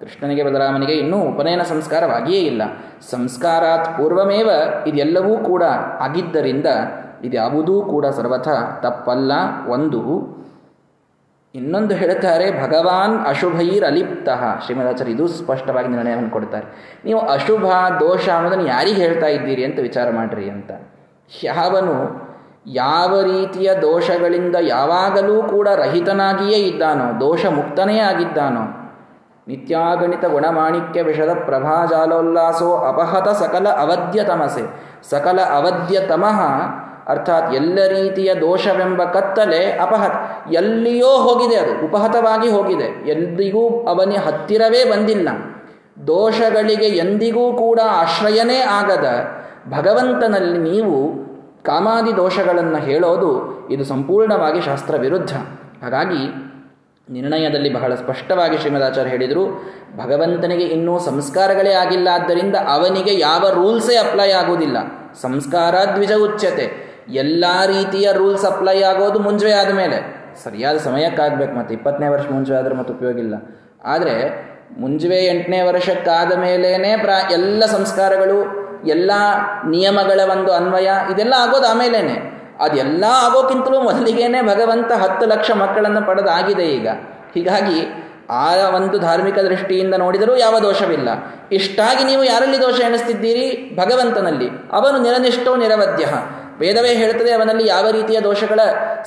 ಕೃಷ್ಣನಿಗೆ ಬಲರಾಮನಿಗೆ ಇನ್ನೂ ಉಪನಯನ ಸಂಸ್ಕಾರವಾಗಿಯೇ ಇಲ್ಲ. ಸಂಸ್ಕಾರಾತ್ ಪೂರ್ವಮೇವ ಇದೆಲ್ಲವೂ ಕೂಡ ಆಗಿದ್ದರಿಂದ ಇದ್ಯಾವುದೂ ಕೂಡ ಸರ್ವಥ ತಪ್ಪಲ್ಲ. ಒಂದು, ಇನ್ನೊಂದು ಹೇಳ್ತಾರೆ ಭಗವಾನ್ ಅಶುಭೈರ್ ಅಲಿಪ್ತ ಶ್ರೀಮದಾಚಾರ್ಯ ಇದು ಸ್ಪಷ್ಟವಾಗಿ ನಿರ್ಣಯವನ್ನು ಕೊಡ್ತಾರೆ ನೀವು ಅಶುಭ, ದೋಷ ಅನ್ನೋದನ್ನು ಯಾರಿಗೆ ಹೇಳ್ತಾ ಇದ್ದೀರಿ ಅಂತ ವಿಚಾರ ಮಾಡ್ರಿ ಅಂತ. ಯಾವನು ಯಾವ ರೀತಿಯ ದೋಷಗಳಿಂದ ಯಾವಾಗಲೂ ಕೂಡ ರಹಿತನಾಗಿಯೇ ಇದ್ದಾನೋ ದೋಷ ಮುಕ್ತನೇ ಆಗಿದ್ದಾನೋ, ನಿತ್ಯಾಗಣಿತ ಗುಣಮಾಣಿಕ್ಯ ವಿಷದ ಪ್ರಭಾಜಾಲೋಲ್ಲಾಸೋ ಅಪಹತ ಸಕಲ ಅವಧ್ಯ ತಮಸೆ. ಸಕಲ ಅವಧ್ಯ ತಮಃ, ಅರ್ಥಾತ್ ಎಲ್ಲ ರೀತಿಯ ದೋಷವೆಂಬ ಕತ್ತಲೆ ಅಪಹತ. ಎಲ್ಲಿಯೋ ಹೋಗಿದೆ ಅದು, ಉಪಹತವಾಗಿ ಹೋಗಿದೆ. ಎಂದಿಗೂ ಅವನ ಹತ್ತಿರವೇ ಬಂದಿಲ್ಲ. ದೋಷಗಳಿಗೆ ಎಂದಿಗೂ ಕೂಡ ಆಶ್ರಯನೇ ಆಗದ ಭಗವಂತನಲ್ಲಿ ನೀವು ಕಾಮಾದಿ ದೋಷಗಳನ್ನು ಹೇಳೋದು ಇದು ಸಂಪೂರ್ಣವಾಗಿ ಶಾಸ್ತ್ರ ವಿರುದ್ಧ ಹಾಗಾಗಿ ನಿರ್ಣಯದಲ್ಲಿ ಬಹಳ ಸ್ಪಷ್ಟವಾಗಿ ಶ್ರೀಮದಾಚಾರ್ಯ ಹೇಳಿದರು, ಭಗವಂತನಿಗೆ ಇನ್ನೂ ಸಂಸ್ಕಾರಗಳೇ ಆಗಿಲ್ಲ ಆದ್ದರಿಂದ ಅವನಿಗೆ ಯಾವ ರೂಲ್ಸೇ ಅಪ್ಲೈ ಆಗುವುದಿಲ್ಲ. ಸಂಸ್ಕಾರ ದ್ವಿಜ ಉಚ್ಯತೆ. ಎಲ್ಲ ರೀತಿಯ ರೂಲ್ಸ್ ಅಪ್ಲೈ ಆಗೋದು ಮುಂಜೆ ಆದಮೇಲೆ ಸರಿಯಾದ ಸಮಯಕ್ಕಾಗಬೇಕು, ಮತ್ತು ಇಪ್ಪತ್ತನೇ ವರ್ಷ ಮುಂಜೆ ಆದರೆ ಮತ್ತು ಉಪಯೋಗ ಇಲ್ಲ. ಆದರೆ ಮುಂಜುವೆ ಎಂಟನೇ ವರ್ಷಕ್ಕಾದ ಮೇಲೇ ಪ್ರಾ ಎಲ್ಲ ಸಂಸ್ಕಾರಗಳು ಎಲ್ಲ ನಿಯಮಗಳ ಒಂದು ಅನ್ವಯ, ಇದೆಲ್ಲ ಆಗೋದು ಆಮೇಲೇನೆ. ಅದೆಲ್ಲ ಆಗೋಕ್ಕಿಂತಲೂ ಮೊದಲಿಗೇನೆ ಭಗವಂತ ಹತ್ತು ಲಕ್ಷ ಮಕ್ಕಳನ್ನು ಪಡೆದಾಗಿದೆ ಈಗ. ಹೀಗಾಗಿ ಆ ಒಂದು ಧಾರ್ಮಿಕ ದೃಷ್ಟಿಯಿಂದ ನೋಡಿದರೂ ಯಾವ ದೋಷವಿಲ್ಲ. ಇಷ್ಟಾಗಿ ನೀವು ಯಾರಲ್ಲಿ ದೋಷ ಎಣಿಸ್ತಿದ್ದೀರಿ? ಭಗವಂತನಲ್ಲಿ. ಅವನು ನಿರನಿಷ್ಠೋ ನಿರವಧ್ಯ. ವೇದವೇ ಹೇಳುತ್ತದೆ, ಅವನಲ್ಲಿ ಯಾವ ರೀತಿಯ ದೋಷಗಳ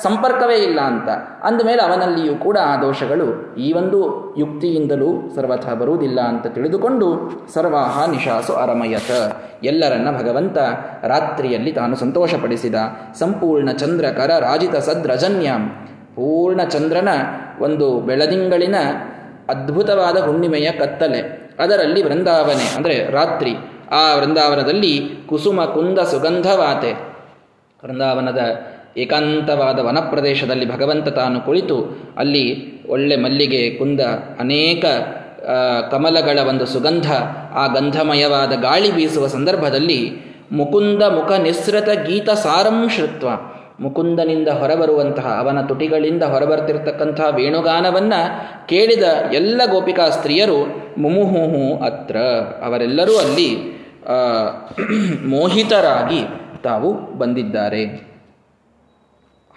ಸಂಪರ್ಕವೇ ಇಲ್ಲ ಅಂತ. ಅಂದಮೇಲೆ ಅವನಲ್ಲಿಯೂ ಕೂಡ ಆ ದೋಷಗಳು ಈ ಒಂದು ಯುಕ್ತಿಯಿಂದಲೂ ಸರ್ವಥ ಬರುವುದಿಲ್ಲ ಅಂತ ತಿಳಿದುಕೊಂಡು ಸರ್ವಾಹ ನಿಶಾಸು ಅರಮಯತ. ಎಲ್ಲರನ್ನ ಭಗವಂತ ರಾತ್ರಿಯಲ್ಲಿ ತಾನು ಸಂತೋಷಪಡಿಸಿದ. ಸಂಪೂರ್ಣ ಚಂದ್ರಕರ ರಾಜಿತ ಸದ್ರಜನ್ಯಾಂ. ಪೂರ್ಣ ಚಂದ್ರನ ಒಂದು ಬೆಳದಿಂಗಳಿನ ಅದ್ಭುತವಾದ ಹುಣ್ಣಿಮೆಯ ಕತ್ತಲೆ. ಅದರಲ್ಲಿ ವೃಂದಾವನೆ, ಅಂದರೆ ರಾತ್ರಿ. ಆ ವೃಂದಾವನದಲ್ಲಿ ಕುಸುಮ ಕುಂದ ಸುಗಂಧವಾತೆ. ವೃಂದಾವನದ ಏಕಾಂತವಾದ ವನ ಪ್ರದೇಶದಲ್ಲಿ ಭಗವಂತ ತಾನು ಕುಳಿತು ಅಲ್ಲಿ ಒಳ್ಳೆ ಮಲ್ಲಿಗೆ, ಕುಂದ, ಅನೇಕ ಕಮಲಗಳ ಒಂದು ಸುಗಂಧ, ಆ ಗಂಧಮಯವಾದ ಗಾಳಿ ಬೀಸುವ ಸಂದರ್ಭದಲ್ಲಿ ಮುಕುಂದ ಮುಖ ನಿಸೃತ ಗೀತ ಸಾರಂ ಶ್ರುತ್ವ. ಮುಕುಂದನಿಂದ ಹೊರಬರುವಂತಹ ಅವನ ತುಟಿಗಳಿಂದ ಹೊರಬರ್ತಿರ್ತಕ್ಕಂತಹ ವೇಣುಗಾನವನ್ನು ಕೇಳಿದ ಎಲ್ಲ ಗೋಪಿಕಾ ಸ್ತ್ರೀಯರು, ಮುಮುಹುಹು ಅತ್ರ. ಅವರೆಲ್ಲರೂ ಅಲ್ಲಿ ಮೋಹಿತರಾಗಿ ತಾವು ಬಂದಿದ್ದಾರೆ.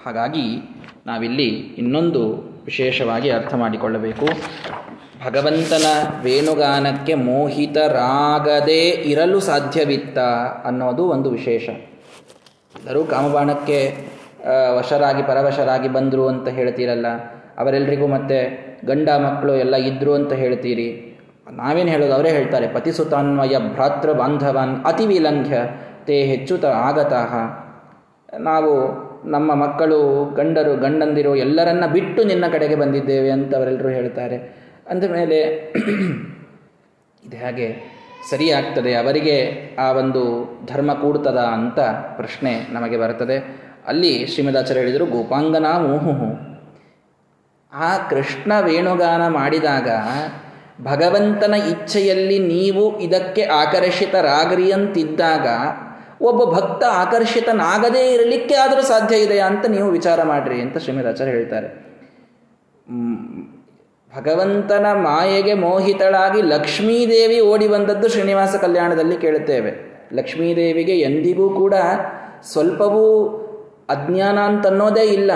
ಹಾಗಾಗಿ ನಾವಿಲ್ಲಿ ಇನ್ನೊಂದು ವಿಶೇಷವಾಗಿ ಅರ್ಥ ಮಾಡಿಕೊಳ್ಳಬೇಕು. ಭಗವಂತನ ವೇಣುಗಾನಕ್ಕೆ ಮೋಹಿತರಾಗದೇ ಇರಲು ಸಾಧ್ಯವಿತ್ತ ಅನ್ನೋದು ಒಂದು ವಿಶೇಷ. ಎಲ್ಲರೂ ಕಾಮಬಾಣಕ್ಕೆ ವಶರಾಗಿ, ಪರವಶರಾಗಿ ಬಂದರು ಅಂತ ಹೇಳ್ತೀರಲ್ಲ ಅವರೆಲ್ಲರಿಗೂ ಮತ್ತೆ ಗಂಡ ಮಕ್ಕಳು ಎಲ್ಲ ಇದ್ರು ಅಂತ ಹೇಳ್ತೀರಿ. ನಾವೇನು ಹೇಳೋದು? ಅವರೇ ಹೇಳ್ತಾರೆ, ಪತಿಸುತಾನ್ವಯ ಭ್ರಾತೃ ಬಾಂಧವನ್ ಅತಿ ಹೆಚ್ಚು ತೇ ಆಗತಃ ನಾವು ನಮ್ಮ ಮಕ್ಕಳು, ಗಂಡರು, ಗಂಡಂದಿರು ಎಲ್ಲರನ್ನ ಬಿಟ್ಟು ನಿನ್ನ ಕಡೆಗೆ ಬಂದಿದ್ದೇವೆ ಅಂತ ಅವರೆಲ್ಲರೂ ಹೇಳ್ತಾರೆ. ಅಂದಮೇಲೆ ಇದು ಹೇಗೆ ಸರಿಯಾಗ್ತದೆ? ಅವರಿಗೆ ಆ ಒಂದು ಧರ್ಮ ಕೂಡ್ತದ ಅಂತ ಪ್ರಶ್ನೆ ನಮಗೆ ಬರ್ತದೆ ಅಲ್ಲಿ ಶ್ರೀಮದಾಚಾರ್ಯ ಹೇಳಿದರು, ಗೋಪಾಂಗನಾ ಮೋಹುಹು. ಆ ಕೃಷ್ಣ ವೇಣುಗಾನ ಮಾಡಿದಾಗ ಭಗವಂತನ ಇಚ್ಛೆಯಲ್ಲಿ ನೀವು ಇದಕ್ಕೆ ಆಕರ್ಷಿತರಾಗ್ರಿ ಅಂತಿದ್ದಾಗ ಒಬ್ಬ ಭಕ್ತ ಆಕರ್ಷಿತನಾಗದೇ ಇರಲಿಕ್ಕೆ ಆದರೂ ಸಾಧ್ಯ ಇದೆಯಾ ಅಂತ ನೀವು ವಿಚಾರ ಮಾಡ್ರಿ ಅಂತ ಶ್ರೀಮದಾಚಾರ್ಯ ಹೇಳ್ತಾರೆ. ಭಗವಂತನ ಮಾಯೆಗೆ ಮೋಹಿತಳಾಗಿ ಲಕ್ಷ್ಮೀದೇವಿ ಓಡಿ ಬಂದದ್ದು ಶ್ರೀನಿವಾಸ ಕಲ್ಯಾಣದಲ್ಲಿ ಕೇಳುತ್ತೇವೆ. ಲಕ್ಷ್ಮೀದೇವಿಗೆ ಎಂದಿಗೂ ಕೂಡ ಸ್ವಲ್ಪವೂ ಅಜ್ಞಾನ ಅಂತನ್ನೋದೇ ಇಲ್ಲ.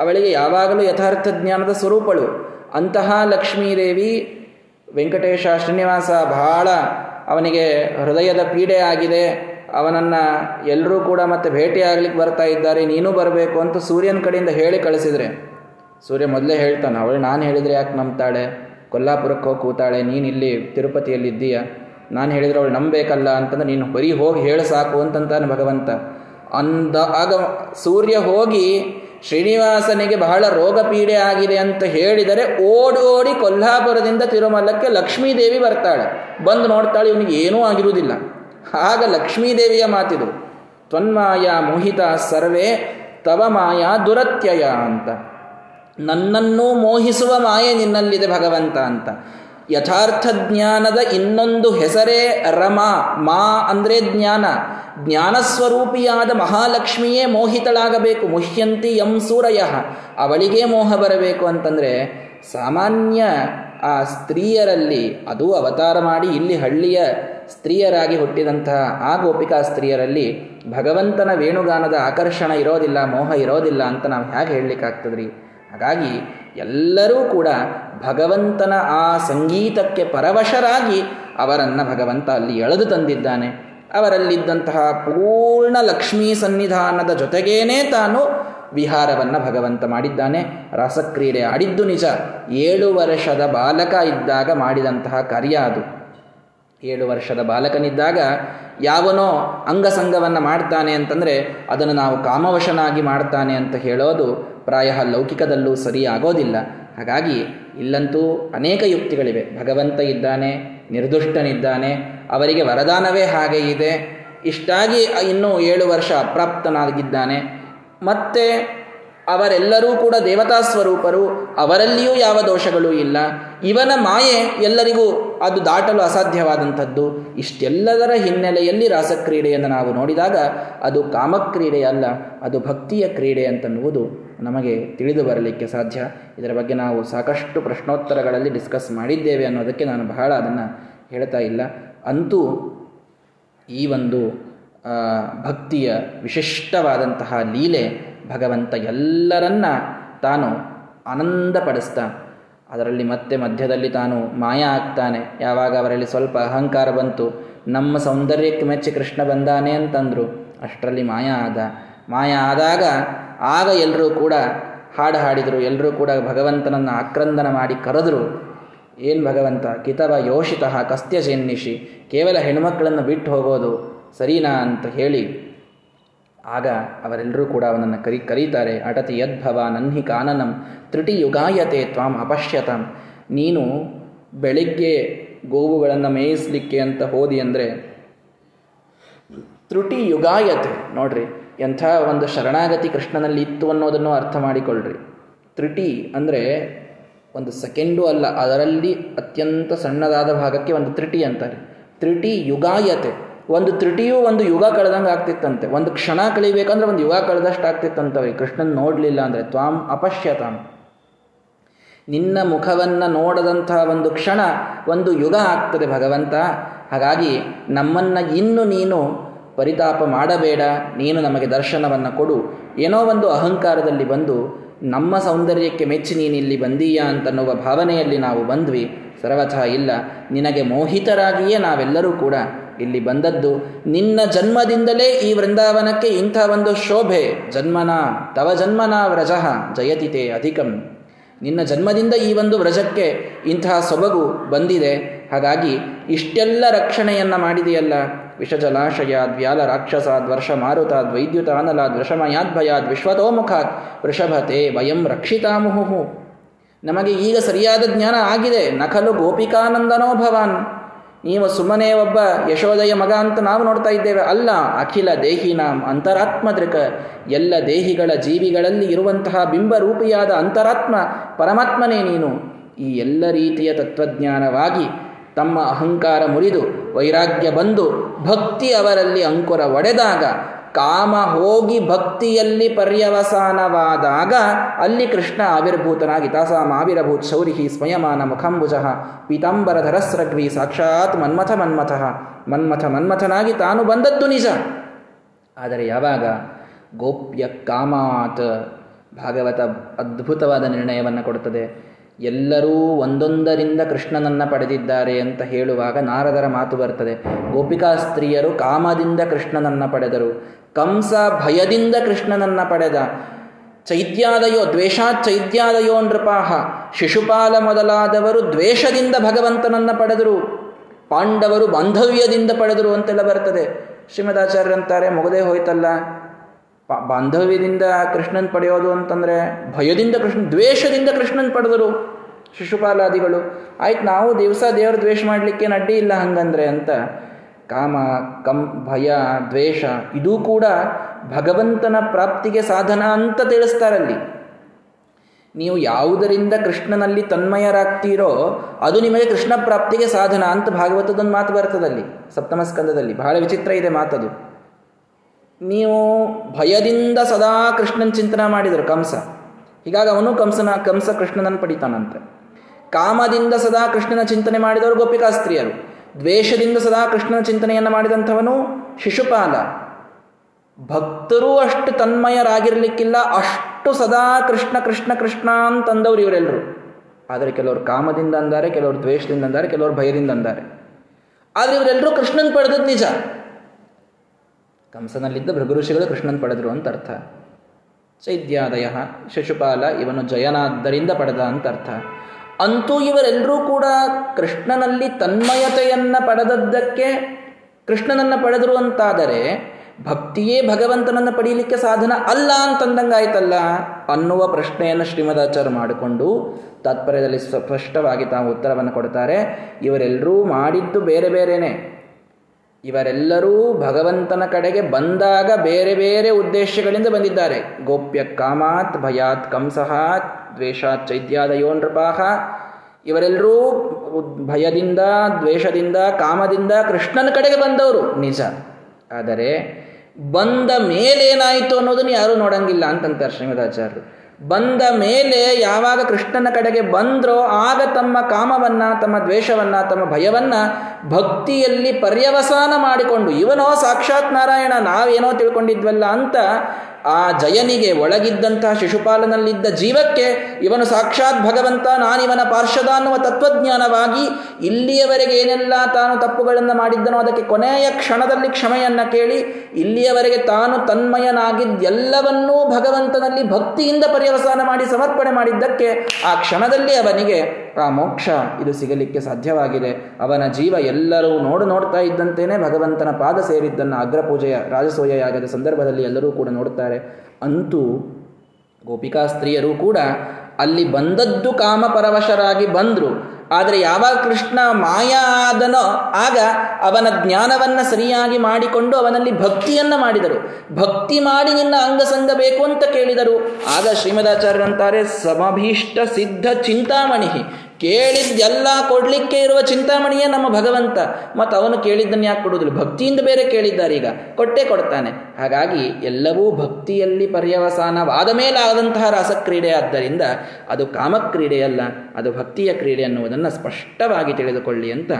ಅವಳಿಗೆ ಯಾವಾಗಲೂ ಯಥಾರ್ಥ ಜ್ಞಾನದ ಸ್ವರೂಪಳು. ಅಂತಹ ಲಕ್ಷ್ಮೀದೇವಿ ವೆಂಕಟೇಶ ಶ್ರೀನಿವಾಸ ಬಹಳ ಅವನಿಗೆ ಹೃದಯದ ಪೀಡೆ ಆಗಿದೆ. ಅವನನ್ನು ಎಲ್ಲರೂ ಕೂಡ ಮತ್ತೆ ಭೇಟಿಯಾಗ್ಲಿಕ್ಕೆ ಬರ್ತಾ ಇದ್ದಾರೆ, ನೀನು ಬರಬೇಕು ಅಂತ ಸೂರ್ಯನ ಕಡೆಯಿಂದ ಹೇಳಿ ಕಳಿಸಿದ್ರೆ. ಸೂರ್ಯ ಮೊದಲೇ ಹೇಳ್ತಾನೆ, ಅವಳು ನಾನು ಹೇಳಿದರೆ ಯಾಕೆ ನಂಬ್ತಾಳೆ? ಕೊಲ್ಲಾಪುರಕ್ಕೆ ಹೋಗಿ ಕೂತಾಳೆ, ನೀನು ಇಲ್ಲಿ ತಿರುಪತಿಯಲ್ಲಿದ್ದೀಯ ನಾನು ಹೇಳಿದರೆ ಅವಳು ನಂಬಬೇಕಲ್ಲ ಅಂತಂದ್ರೆ ನೀನು ಬರೀ ಹೋಗಿ ಹೇಳಿ ಸಾಕು ಅಂತಂತಾನೆ ಭಗವಂತ. ಅಂದ ಆಗ ಸೂರ್ಯ ಹೋಗಿ ಶ್ರೀನಿವಾಸನಿಗೆ ಬಹಳ ರೋಗ ಪೀಡೆ ಆಗಿದೆ ಅಂತ ಹೇಳಿದರೆ ಓಡಿ ಓಡಿ ಕೊಲ್ಹಾಪುರದಿಂದ ತಿರುಮಲಕ್ಕೆ ಲಕ್ಷ್ಮೀದೇವಿ ಬರ್ತಾಳೆ. ಬಂದು ನೋಡ್ತಾಳೆ, ಇವನಿಗೆ ಏನೂ ಆಗಿರುವುದಿಲ್ಲ. ಆಗ ಲಕ್ಷ್ಮೀದೇವಿಯ ಮಾತಿದು, ತ್ವನ್ಮಾಯ ಮೋಹಿತ ಸರ್ವೇ, ತವ ಮಾಯಾ ದುರತ್ಯಯ ಅಂತ. ನನ್ನನ್ನು ಮೋಹಿಸುವ ಮಾಯೆ ನಿನ್ನಲ್ಲಿದೆ ಭಗವಂತ ಅಂತ. ಯಥಾರ್ಥ ಜ್ಞಾನದ ಇನ್ನೊಂದು ಹೆಸರೇ ರಮ, ಮಾ ಅಂದರೆ ಜ್ಞಾನ. ಜ್ಞಾನಸ್ವರೂಪಿಯಾದ ಮಹಾಲಕ್ಷ್ಮಿಯೇ ಮೋಹಿತಳಾಗಬೇಕು, ಮುಹ್ಯಂತಿ ಯಂ ಸೂರಯ, ಅವಳಿಗೇ ಮೋಹ ಬರಬೇಕು ಅಂತಂದರೆ, ಸಾಮಾನ್ಯ ಆ ಸ್ತ್ರೀಯರಲ್ಲಿ ಅದು ಅವತಾರ ಮಾಡಿ ಇಲ್ಲಿ ಹಳ್ಳಿಯ ಸ್ತ್ರೀಯರಾಗಿ ಹುಟ್ಟಿದಂತಹ ಆ ಗೋಪಿಕಾ ಸ್ತ್ರೀಯರಲ್ಲಿ ಭಗವಂತನ ವೇಣುಗಾನದ ಆಕರ್ಷಣ ಇರೋದಿಲ್ಲ, ಮೋಹ ಇರೋದಿಲ್ಲ ಅಂತ ನಾವು ಹೇಗೆ ಹೇಳಲಿಕ್ಕಾಗ್ತದ್ರಿ? ಹಾಗಾಗಿ ಎಲ್ಲರೂ ಕೂಡ ಭಗವಂತನ ಆ ಸಂಗೀತಕ್ಕೆ ಪರವಶರಾಗಿ ಅವರನ್ನು ಭಗವಂತ ಅಲ್ಲಿ ಎಳೆದು ತಂದಿದ್ದಾನೆ. ಅವರಲ್ಲಿದ್ದಂತಹ ಪೂರ್ಣ ಲಕ್ಷ್ಮೀ ಸನ್ನಿಧಾನದ ಜೊತೆಗೇನೆ ತಾನು ವಿಹಾರವನ್ನು ಭಗವಂತ ಮಾಡಿದ್ದಾನೆ. ರಸಕ್ರೀಡೆ ಆಡಿದ್ದು ನಿಜ. ಏಳು ವರ್ಷದ ಬಾಲಕ ಇದ್ದಾಗ ಮಾಡಿದಂತಹ ಕಾರ್ಯ ಅದು. ಏಳು ವರ್ಷದ ಬಾಲಕನಿದ್ದಾಗ ಯಾವನೋ ಅಂಗಸಂಗವನ್ನು ಮಾಡ್ತಾನೆ ಅಂತಂದರೆ ಅದನ್ನು ನಾವು ಕಾಮವಶನಾಗಿ ಮಾಡ್ತಾನೆ ಅಂತ ಹೇಳೋದು ಪ್ರಾಯ ಲೌಕಿಕದಲ್ಲೂ ಸರಿಯಾಗೋದಿಲ್ಲ. ಹಾಗಾಗಿ ಇಲ್ಲಂತೂ ಅನೇಕ ಯುಕ್ತಿಗಳಿವೆ. ಭಗವಂತ ಇದ್ದಾನೆ, ನಿರ್ದುಷ್ಟನಿದ್ದಾನೆ, ಅವರಿಗೆ ವರದಾನವೇ ಹಾಗೆ ಇದೆ. ಇಷ್ಟಾಗಿ ಇನ್ನೂ ಏಳು ವರ್ಷ ಅಪ್ರಾಪ್ತನಾಗಿದ್ದಾನೆ. ಮತ್ತೆ ಅವರೆಲ್ಲರೂ ಕೂಡ ದೇವತಾ ಸ್ವರೂಪರು, ಅವರಲ್ಲಿಯೂ ಯಾವ ದೋಷಗಳೂ ಇಲ್ಲ. ಇವನ ಮಾಯೆ ಎಲ್ಲರಿಗೂ ಅದು ದಾಟಲು ಅಸಾಧ್ಯವಾದಂಥದ್ದು. ಇಷ್ಟೆಲ್ಲದರ ಹಿನ್ನೆಲೆಯಲ್ಲಿ ರಾಸಕ್ರೀಡೆಯನ್ನು ನಾವು ನೋಡಿದಾಗ ಅದು ಕಾಮಕ್ರೀಡೆಯಲ್ಲ ಅದು ಭಕ್ತಿಯ ಕ್ರೀಡೆ ಅಂತನ್ನುವುದು ನಮಗೆ ತಿಳಿದು ಬರಲಿಕ್ಕೆ ಸಾಧ್ಯ. ಇದರ ಬಗ್ಗೆ ನಾವು ಸಾಕಷ್ಟು ಪ್ರಶ್ನೋತ್ತರಗಳಲ್ಲಿ ಡಿಸ್ಕಸ್ ಮಾಡಿದ್ದೇವೆ ಅನ್ನೋದಕ್ಕೆ ನಾನು ಬಹಳ ಅದನ್ನು ಹೇಳ್ತಾ ಇಲ್ಲ. ಅಂತೂ ಈ ಒಂದು ಭಕ್ತಿಯ ವಿಶಿಷ್ಟವಾದಂತಹ ಲೀಲೆ ಭಗವಂತ ಎಲ್ಲರನ್ನ ತಾನು ಆನಂದಪಡಿಸ್ತಾ, ಅದರಲ್ಲಿ ಮತ್ತೆ ಮಧ್ಯದಲ್ಲಿ ತಾನು ಮಾಯ ಆಗ್ತಾನೆ. ಯಾವಾಗ ಅವರಲ್ಲಿ ಸ್ವಲ್ಪ ಅಹಂಕಾರ ಬಂತು, ನಮ್ಮ ಸೌಂದರ್ಯಕ್ಕೆ ಮೆಚ್ಚಿ ಕೃಷ್ಣ ಬಂದಾನೆ ಅಂತಂದರು, ಅಷ್ಟರಲ್ಲಿ ಮಾಯ ಆದ. ಮಾಯ ಆದಾಗ ಆಗ ಎಲ್ಲರೂ ಕೂಡ ಹಾಡು ಹಾಡಿದರು ಎಲ್ಲರೂ ಕೂಡ ಭಗವಂತನನ್ನು ಆಕ್ರಂದನ ಮಾಡಿ ಕರೆದರು. ಏನು ಭಗವಂತ, ಕಿತವ ಯೋಷಿತಃ ಕಸ್ತ್ಯ ಜೆನ್ನಿಷಿ ಕೇವಲ ಹೆಣ್ಮಕ್ಕಳನ್ನು ಬಿಟ್ಟು ಹೋಗೋದು ಸರಿನಾ ಅಂತ ಹೇಳಿ ಆಗ ಅವರೆಲ್ಲರೂ ಕೂಡ ಅವನನ್ನು ಕರಿ, ಕರೀತಾರೆ, ಅಟತಿ ಯದ್ಭವ ನನ್ಹಿ ಕಾನನಂ ತ್ರಿಟಿ ಯುಗಾಯತೆ ತ್ವಾಂ ಅಪಶ್ಯತಂ. ನೀನು ಬೆಳಿಗ್ಗೆ ಗೋವುಗಳನ್ನು ಮೇಯಿಸಲಿಕ್ಕೆ ಅಂತ ಹೋದಿ ಅಂದರೆ ತ್ರುಟಿ ಯುಗಾಯತೆ ನೋಡ್ರಿ, ಎಂಥ ಒಂದು ಶರಣಾಗತಿ ಕೃಷ್ಣನಲ್ಲಿ ಇತ್ತು ಅನ್ನೋದನ್ನು ಅರ್ಥ ಮಾಡಿಕೊಳ್ಳ್ರಿ ತ್ರುಟಿ ಅಂದರೆ ಒಂದು ಸೆಕೆಂಡು ಅಲ್ಲ, ಅದರಲ್ಲಿ ಅತ್ಯಂತ ಸಣ್ಣದಾದ ಭಾಗಕ್ಕೆ ಒಂದು ತ್ರಿಟಿ ಅಂತಾರೆ. ತ್ರಿಟಿ ಯುಗಾಯತೆ ಒಂದು ತ್ರಿಟಿಯು ಒಂದು ಯುಗ ಕಳೆದಂಗೆ ಆಗ್ತಿತ್ತಂತೆ. ಒಂದು ಕ್ಷಣ ಕಳಿಬೇಕಂದ್ರೆ ಒಂದು ಯುಗ ಕಳೆದಷ್ಟು ಆಗ್ತಿತ್ತಂತವ್ರಿ ಕೃಷ್ಣನ್ ನೋಡಲಿಲ್ಲ ಅಂದರೆ ತ್ವಾಂ ಅಪಶ್ಯತಾಂ. ನಿನ್ನ ಮುಖವನ್ನು ನೋಡದಂತಹ ಒಂದು ಕ್ಷಣ, ಒಂದು ಯುಗ ಆಗ್ತದೆ ಭಗವಂತ. ಹಾಗಾಗಿ ನಮ್ಮನ್ನು ಇನ್ನು ನೀನು ಪರಿತಾಪ ಮಾಡಬೇಡ. ನೀನು ನಮಗೆ ದರ್ಶನವನ್ನು ಕೊಡು. ಏನೋ ಒಂದು ಅಹಂಕಾರದಲ್ಲಿ ಬಂದು, ನಮ್ಮ ಸೌಂದರ್ಯಕ್ಕೆ ಮೆಚ್ಚಿ ಇಲ್ಲಿ ಬಂದೀಯಾ ಅಂತನ್ನುವ ಭಾವನೆಯಲ್ಲಿ ನಾವು ಬಂದ್ವಿ. ಸರ್ವಥ ಇಲ್ಲ. ನಿನಗೆ ಮೋಹಿತರಾಗಿಯೇ ನಾವೆಲ್ಲರೂ ಕೂಡ ಇಲ್ಲಿ ಬಂದದ್ದು, ನಿನ್ನ ಜನ್ಮದಿಂದಲೇ ಈ ವೃಂದಾವನಕ್ಕೆ ಇಂಥ ಒಂದು ಶೋಭೆ, ಜನ್ಮನ, ತವ ಜನ್ಮನ ವ್ರಜ ಜಯತಿತೆ ಅಧಿಕಂ. ನಿನ್ನ ಜನ್ಮದಿಂದ ಈ ಒಂದು ವ್ರಜಕ್ಕೆ ಇಂತಹ ಸೊಬಗು ಬಂದಿದೆ, ಹಾಗಾಗಿ ಇಷ್ಟೆಲ್ಲ ರಕ್ಷಣೆಯನ್ನು ಮಾಡಿದೆಯಲ್ಲ? ವಿಷಜಲಾಶಯಾದ್, ವ್ಯಾಲ ರಾಕ್ಷಸಾದ್, ವರ್ಷ ಮಾರುತಾದ್, ವೈದ್ಯುತ ಅನಲಾದ್, ವೃಷಮಯಾದ್ ಭಯಾದ್, ವಿಶ್ವತೋಮುಖಾತ್, ವೃಷಭತೆ ವಯಂ ರಕ್ಷಿತಾಮುಹು ನಮಗೆ ಈಗ ಸರಿಯಾದ ಜ್ಞಾನ ಆಗಿದೆ, ನಕಲು ಗೋಪಿಕಾನಂದನೋ ಭವಾನ್. ನೀವು ಸುಮ್ಮನೆ ಒಬ್ಬ ಯಶೋದಯ ಮಗ ಅಂತ ನಾವು ನೋಡ್ತಾ ಇದ್ದೇವೆ. ಅಲ್ಲ, ಅಖಿಲ ದೇಹಿನಾಂ ಅಂತರಾತ್ಮದೃಕ ಎಲ್ಲ ದೇಹಿಗಳ ಜೀವಿಗಳಲ್ಲಿ ಇರುವಂತಹ ಬಿಂಬರೂಪಿಯಾದ ಅಂತರಾತ್ಮ, ಪರಮಾತ್ಮನೇ ನೀನು. ಈ ಎಲ್ಲ ರೀತಿಯ ತತ್ವಜ್ಞಾನವಾಗಿ ತಮ್ಮ ಅಹಂಕಾರ ಮುರಿದು ವೈರಾಗ್ಯ ಬಂದು ಭಕ್ತಿ ಅವರಲ್ಲಿ ಅಂಕುರ ಒಡೆದಾಗ ಕಾಮ ಹೋಗಿ ಭಕ್ತಿಯಲ್ಲಿ ಪರ್ಯವಸಾನವಾದಾಗ ಅಲ್ಲಿ ಕೃಷ್ಣ ಆವಿರ್ಭೂತನಾಗಿ ತಾಸಾಮ ಆವಿರಭೂತ್ ಶೌರಿಹಿ ಸ್ವಯಮಾನ ಮುಖಂಬುಜ ಪೀತಾಂಬರ ಧರಸ್ರಗ್ವಿ ಸಾಕ್ಷಾತ್ ಮನ್ಮಥ ಮನ್ಮಥ. ಮನ್ಮಥ ಮನ್ಮಥನಾಗಿ ತಾನು ಬಂದದ್ದು ನಿಜ. ಆದರೆ ಯಾವಾಗ? ಗೋಪ್ಯ ಕಾಮಾತ್ ಭಾಗವತ ಅದ್ಭುತವಾದ ನಿರ್ಣಯವನ್ನು ಕೊಡುತ್ತದೆ. ಎಲ್ಲರೂ ಒಂದೊಂದರಿಂದ ಕೃಷ್ಣನನ್ನ ಪಡೆದಿದ್ದಾರೆ ಅಂತ ಹೇಳುವಾಗ ನಾರದರ ಮಾತು ಬರ್ತದೆ. ಗೋಪಿಕಾ ಸ್ತ್ರೀಯರು ಕಾಮದಿಂದ ಕೃಷ್ಣನನ್ನು ಪಡೆದರು. ಕಂಸ ಭಯದಿಂದ ಕೃಷ್ಣನನ್ನ ಪಡೆದ. ಚೈತ್ಯಾದಯೋ, ದ್ವೇಷಾತ್ ಚೈತ್ಯಾದಯೋ ನೃಪಾಹ. ಶಿಶುಪಾಲ ಮೊದಲಾದವರು ದ್ವೇಷದಿಂದ ಭಗವಂತನನ್ನ ಪಡೆದರು. ಪಾಂಡವರು ಬಾಂಧವ್ಯದಿಂದ ಪಡೆದರು ಅಂತೆಲ್ಲ ಬರ್ತದೆ. ಶ್ರೀಮದಾಚಾರ್ಯರಂತಾರೆ ಮುಗದೆ ಹೋಯ್ತಲ್ಲ. ಬಾಂಧವ್ಯದಿಂದ ಕೃಷ್ಣನ್ ಪಡೆಯೋದು ಅಂತಂದರೆ ಭಯದಿಂದ ಕೃಷ್ಣ, ದ್ವೇಷದಿಂದ ಕೃಷ್ಣನ್ ಪಡೆದರು ಶಿಶುಪಾಲಾದಿಗಳು. ಆಯ್ತು, ನಾವು ದಿವಸ ದೇವರ ದ್ವೇಷ ಮಾಡಲಿಕ್ಕೆ ನಡ್ಡಿ ಇಲ್ಲ ಹಂಗಂದ್ರೆ ಅಂತ. ಕಾಮ, ಕಂ, ಭಯ, ದ್ವೇಷ, ಇದೂ ಕೂಡ ಭಗವಂತನ ಪ್ರಾಪ್ತಿಗೆ ಸಾಧನ ಅಂತ ತಿಳಿಸ್ತಾರಲ್ಲಿ. ನೀವು ಯಾವುದರಿಂದ ಕೃಷ್ಣನಲ್ಲಿ ತನ್ಮಯರಾಗ್ತೀರೋ ಅದು ನಿಮಗೆ ಕೃಷ್ಣ ಪ್ರಾಪ್ತಿಗೆ ಸಾಧನ ಅಂತ ಭಾಗವತದೊಂದು ಮಾತು ಬರ್ತದಲ್ಲಿ ಸಪ್ತಮ ಸ್ಕಂದದಲ್ಲಿ ಬಹಳ ವಿಚಿತ್ರ ಇದೆ ಮಾತದು. ನೀವು ಭಯದಿಂದ ಸದಾ ಕೃಷ್ಣನ ಚಿಂತನೆ ಮಾಡಿದರು, ಕಂಸ. ಹೀಗಾಗಿ ಅವನು ಕಂಸನ, ಕಂಸ ಕೃಷ್ಣನನ್ನು ಪಡಿತಾನಂತೆ. ಕಾಮದಿಂದ ಸದಾ ಕೃಷ್ಣನ ಚಿಂತನೆ ಮಾಡಿದವರು ಗೋಪಿಕಾಸ್ತ್ರೀಯರು. ದ್ವೇಷದಿಂದ ಸದಾ ಕೃಷ್ಣನ ಚಿಂತನೆಯನ್ನು ಮಾಡಿದಂಥವನು ಶಿಶುಪಾಲ. ಭಕ್ತರೂ ಅಷ್ಟು ತನ್ಮಯರಾಗಿರಲಿಕ್ಕಿಲ್ಲ, ಅಷ್ಟು ಸದಾ ಕೃಷ್ಣ ಕೃಷ್ಣ ಕೃಷ್ಣ ಅಂತಂದವರು ಇವರೆಲ್ಲರೂ ಆದರೆ ಕೆಲವರು ಕಾಮದಿಂದ ಅಂದಾರೆ, ಕೆಲವರು ದ್ವೇಷದಿಂದ ಅಂದಾರೆ, ಕೆಲವರು ಭಯದಿಂದ ಅಂದಾರೆ. ಆದರೆ ಇವರೆಲ್ಲರೂ ಕೃಷ್ಣನ್ ಪಡೆದದ್ ನಿಜ. ಕಂಸನಲ್ಲಿದ್ದ ಭೃಗುಋಷಿಗಳು ಕೃಷ್ಣನ್ ಪಡೆದರು ಅಂತ ಅರ್ಥ. ಚೈದ್ಯಾದಯ ಶಿಶುಪಾಲ ಇವನು ಜಯನಾದ್ದರಿಂದ ಪಡೆದ ಅಂತ ಅರ್ಥ. ಅಂತೂ ಇವರೆಲ್ಲರೂ ಕೂಡ ಕೃಷ್ಣನಲ್ಲಿ ತನ್ಮಯತೆಯನ್ನು ಪಡೆದದ್ದಕ್ಕೆ ಕೃಷ್ಣನನ್ನ ಪಡೆದರು ಅಂತಾದರೆ ಭಕ್ತಿಯೇ ಭಗವಂತನನ್ನು ಪಡೀಲಿಕ್ಕೆ ಸಾಧನ ಅಲ್ಲ ಅಂತಂದಂಗಾಯ್ತಲ್ಲ ಅನ್ನುವ ಪ್ರಶ್ನೆಯನ್ನು ಶ್ರೀಮದಾಚಾರ್ಯ ಮಾಡಿಕೊಂಡು ತಾತ್ಪರ್ಯದಲ್ಲಿ ಸ್ಪಷ್ಟವಾಗಿ ತಾವು ಉತ್ತರವನ್ನು ಕೊಡ್ತಾರೆ. ಇವರೆಲ್ಲರೂ ಮಾಡಿದ್ದು ಬೇರೆ ಬೇರೆನೆ. ಇವರೆಲ್ಲರೂ ಭಗವಂತನ ಕಡೆಗೆ ಬಂದಾಗ ಬೇರೆ ಬೇರೆ ಉದ್ದೇಶಗಳಿಂದ ಬಂದಿದ್ದಾರೆ. ಗೋಪ್ಯ ಕಾಮಾತ್ ಭಯಾತ್ ಕಂಸಃ ದ್ವೇಷಾತ್ ಚೈತ್ಯಾದಯೋ ನೃಪಾಹ ಇವರೆಲ್ಲರೂ ಭಯದಿಂದ, ದ್ವೇಷದಿಂದ, ಕಾಮದಿಂದ ಕೃಷ್ಣನ ಕಡೆಗೆ ಬಂದವರು. ನಿಜ. ಆದರೆ ಬಂದ ಮೇಲೇನಾಯಿತು ಅನ್ನೋದನ್ನು ಯಾರೂ ನೋಡಂಗಿಲ್ಲ ಅಂತಂತಾರೆ ಶ್ರೀಮದಾಚಾರ್ಯರು. ಬಂದ ಮೇಲೆ ಯಾವಾಗ ಕೃಷ್ಣನ ಕಡೆಗೆ ಬಂದ್ರೋ ಆಗ ತಮ್ಮ ಕಾಮವನ್ನ, ತಮ್ಮ ದ್ವೇಷವನ್ನ, ತಮ್ಮ ಭಯವನ್ನ ಭಕ್ತಿಯಲ್ಲಿ ಪರ್ಯವಸಾನ ಮಾಡಿಕೊಂಡು ಇವನೋ ಸಾಕ್ಷಾತ್ ನಾರಾಯಣ, ನಾವೇನೋ ತಿಳ್ಕೊಂಡಿದ್ವಲ್ಲ ಅಂತ ಆ ಜಯನಿಗೆ ಒಳಗಿದ್ದಂತಹ ಶಿಶುಪಾಲನಲ್ಲಿದ್ದ ಜೀವಕ್ಕೆ ಇವನು ಸಾಕ್ಷಾತ್ ಭಗವಂತ, ನಾನಿವನ ಪಾರ್ಶ್ವದ ಅನ್ನುವ ತತ್ವಜ್ಞಾನವಾಗಿ ಇಲ್ಲಿಯವರೆಗೆ ಏನೆಲ್ಲ ತಾನು ತಪ್ಪುಗಳನ್ನು ಮಾಡಿದ್ದನೋ ಅದಕ್ಕೆ ಕೊನೆಯ ಕ್ಷಣದಲ್ಲಿ ಕ್ಷಮೆಯನ್ನು ಕೇಳಿ, ಇಲ್ಲಿಯವರೆಗೆ ತಾನು ತನ್ಮಯನಾಗಿದ್ದೆಲ್ಲವನ್ನೂ ಭಗವಂತನಲ್ಲಿ ಭಕ್ತಿಯಿಂದ ಪರ್ಯವಸಾನ ಮಾಡಿ ಸಮರ್ಪಣೆ ಮಾಡಿದ್ದಕ್ಕೆ ಆ ಕ್ಷಣದಲ್ಲಿ ಅವನಿಗೆ ಆ ಮೋಕ್ಷ ಇದು ಸಿಗಲಿಕ್ಕೆ ಸಾಧ್ಯವಾಗಿದೆ. ಅವನ ಜೀವ ಎಲ್ಲರೂ ನೋಡು ನೋಡ್ತಾ ಇದ್ದಂತೇನೆ ಭಗವಂತನ ಪಾದ ಸೇರಿದ್ದನ್ನು ಅಗ್ರಪೂಜೆಯ ರಾಜಸೂಯ ಯಾಗದ ಸಂದರ್ಭದಲ್ಲಿ ಎಲ್ಲರೂ ಕೂಡ ನೋಡ್ತಾರೆ ಅಂತೂ ಗೋಪಿಕಾ ಸ್ತ್ರೀಯರು ಕೂಡ ಅಲ್ಲಿ ಬಂದದ್ದು ಕಾಮಪರವಶರಾಗಿ ಬಂದರು. ಆದರೆ ಯಾವಾಗ ಕೃಷ್ಣ ಮಾಯ ಆದನೋ ಆಗ ಅವನ ಜ್ಞಾನವನ್ನು ಸರಿಯಾಗಿ ಮಾಡಿಕೊಂಡು ಅವನಲ್ಲಿ ಭಕ್ತಿಯನ್ನು ಮಾಡಿದರು. ಭಕ್ತಿ ಮಾಡಿ ನಿನ್ನ ಅಂಗಸಂಗ ಬೇಕು ಅಂತ ಕೇಳಿದರು. ಆಗ ಶ್ರೀಮದಾಚಾರ್ಯರಂತಾರೆ, ಸಮಭೀಷ್ಟ ಸಿದ್ಧ ಚಿಂತಾಮಣಿ ಕೇಳಿದ್ದೆಲ್ಲ ಕೊಡಲಿಕ್ಕೆ ಇರುವ ಚಿಂತಾಮಣಿಯೇ ನಮ್ಮ ಭಗವಂತ. ಮತ್ತು ಅವನು ಕೇಳಿದ್ದನ್ನು ಯಾಕೆ ಕೊಡುವುದಿಲ್ಲ? ಭಕ್ತಿಯಿಂದ ಬೇರೆ ಕೇಳಿದ್ದಾರೆ ಈಗ. ಕೊಟ್ಟೇ ಕೊಡ್ತಾನೆ. ಹಾಗಾಗಿ ಎಲ್ಲವೂ ಭಕ್ತಿಯಲ್ಲಿ ಪರ್ಯವಸಾನವಾದ ಮೇಲಾದಂತಹ ರಸಕ್ರೀಡೆ ಆದ್ದರಿಂದ ಅದು ಕಾಮಕ್ರೀಡೆಯಲ್ಲ ಅದು ಭಕ್ತಿಯ ಕ್ರೀಡೆ ಅನ್ನುವುದನ್ನು ಸ್ಪಷ್ಟವಾಗಿ ತಿಳಿದುಕೊಳ್ಳಿ ಅಂತ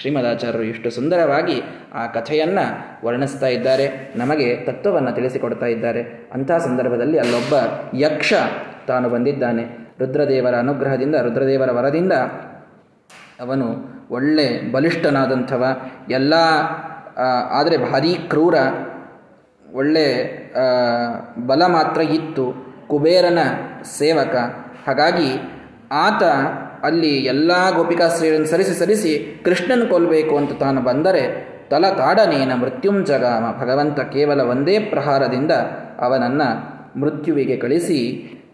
ಶ್ರೀಮದಾಚಾರ್ಯರು ಇಷ್ಟು ಸುಂದರವಾಗಿ ಆ ಕಥೆಯನ್ನು ವರ್ಣಿಸ್ತಾ ಇದ್ದಾರೆ. ನಮಗೆ ತತ್ವವನ್ನು ತಿಳಿಸಿಕೊಡ್ತಾ ಇದ್ದಾರೆ. ಅಂತಹ ಸಂದರ್ಭದಲ್ಲಿ ಅಲ್ಲೊಬ್ಬ ಯಕ್ಷ ತಾನು ಬಂದಿದ್ದಾನೆ. ರುದ್ರದೇವರ ಅನುಗ್ರಹದಿಂದ, ರುದ್ರದೇವರ ವರದಿಂದ ಅವನು ಒಳ್ಳೆ ಬಲಿಷ್ಠನಾದಂಥವ, ಎಲ್ಲ ಆದರೆ ಭಾರೀ ಕ್ರೂರ, ಒಳ್ಳೆ ಬಲ ಮಾತ್ರ ಇತ್ತು ಕುಬೇರನ ಸೇವಕ. ಹಾಗಾಗಿ ಆತ ಅಲ್ಲಿ ಎಲ್ಲ ಗೋಪಿಕಾಶ್ರೀಯನ್ನು ಸರಿಸಿ ಸರಿಸಿ ಕೃಷ್ಣನ ಕೊಲ್ಲಬೇಕು ಅಂತ ತಾನು ಬಂದರೆ ತಲ ತಾಡನೇನ ಮೃತ್ಯುಂಜಗಾಮ ಭಗವಂತ ಕೇವಲ ಒಂದೇ ಪ್ರಹಾರದಿಂದ ಅವನನ್ನು ಮೃತ್ಯುವಿಗೆ ಕಳಿಸಿ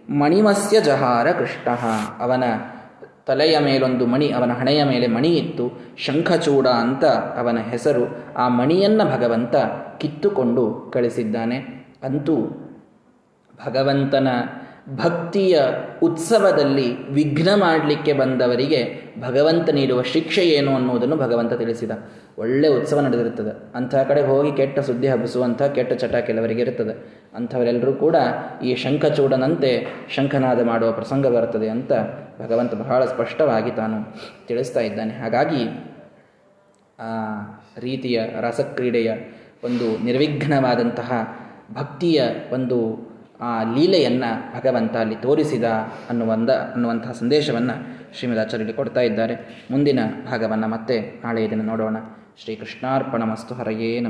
ಮಣಿಮಸ್ಯ ಜಹಾರ ಕೃಷ್ಣ. ಅವನ ತಲೆಯ ಮೇಲೊಂದು ಮಣಿ, ಅವನ ಹಣೆಯ ಮೇಲೆ ಮಣಿ ಇತ್ತು. ಶಂಖಚೂಡ ಅಂತ ಅವನ ಹೆಸರು. ಆ ಮಣಿಯನ್ನು ಭಗವಂತ ಕಿತ್ತುಕೊಂಡು ಕಳಿಸಿದ್ದಾನೆ. ಅಂತೂ ಭಗವಂತನ ಭಕ್ತಿಯ ಉತ್ಸವದಲ್ಲಿ ವಿಘ್ನ ಮಾಡಲಿಕ್ಕೆ ಬಂದವರಿಗೆ ಭಗವಂತ ನೀಡುವ ಶಿಕ್ಷೆ ಏನು ಅನ್ನುವುದನ್ನು ಭಗವಂತ ತಿಳಿಸಿದ. ಒಳ್ಳೆ ಉತ್ಸವ ನಡೆದಿರುತ್ತದೆ. ಅಂಥ ಕಡೆ ಹೋಗಿ ಕೆಟ್ಟ ಸುದ್ದಿ ಹಬ್ಬಿಸುವಂಥ, ಕೆಟ್ಟ ಚಟ ಕೆಲವರಿಗೆ ಇರುತ್ತದೆ ಅಂಥವರೆಲ್ಲರೂ ಕೂಡ ಈ ಶಂಖಚೂಡನಂತೆ ಶಂಖನಾದ ಮಾಡುವ ಪ್ರಸಂಗ ಬರುತ್ತದೆ ಅಂತ ಭಗವಂತ ಬಹಳ ಸ್ಪಷ್ಟವಾಗಿ ತಾನು ತಿಳಿಸ್ತಾ ಇದ್ದಾನೆ. ಹಾಗಾಗಿ ಆ ರೀತಿಯ ರಸಕ್ರೀಡೆಯ ಒಂದು ನಿರ್ವಿಘ್ನವಾದಂತಹ ಭಕ್ತಿಯ ಒಂದು, ಆ ಲೀಲೆಯನ್ನು ಭಗವಂತ ಅಲ್ಲಿ ತೋರಿಸಿದ ಅನ್ನುವಂದ, ಅನ್ನುವಂತಹ ಸಂದೇಶವನ್ನು ಶ್ರೀಮದಾಚಾರ್ಯರು ಕೊಡ್ತಾ ಇದ್ದಾರೆ. ಮುಂದಿನ ಭಾಗವನ್ನು ಮತ್ತೆ ನಾಳೆ ದಿನ ನೋಡೋಣ. ಶ್ರೀಕೃಷ್ಣಾರ್ಪಣ ಮಸ್ತು ಹರಯೇ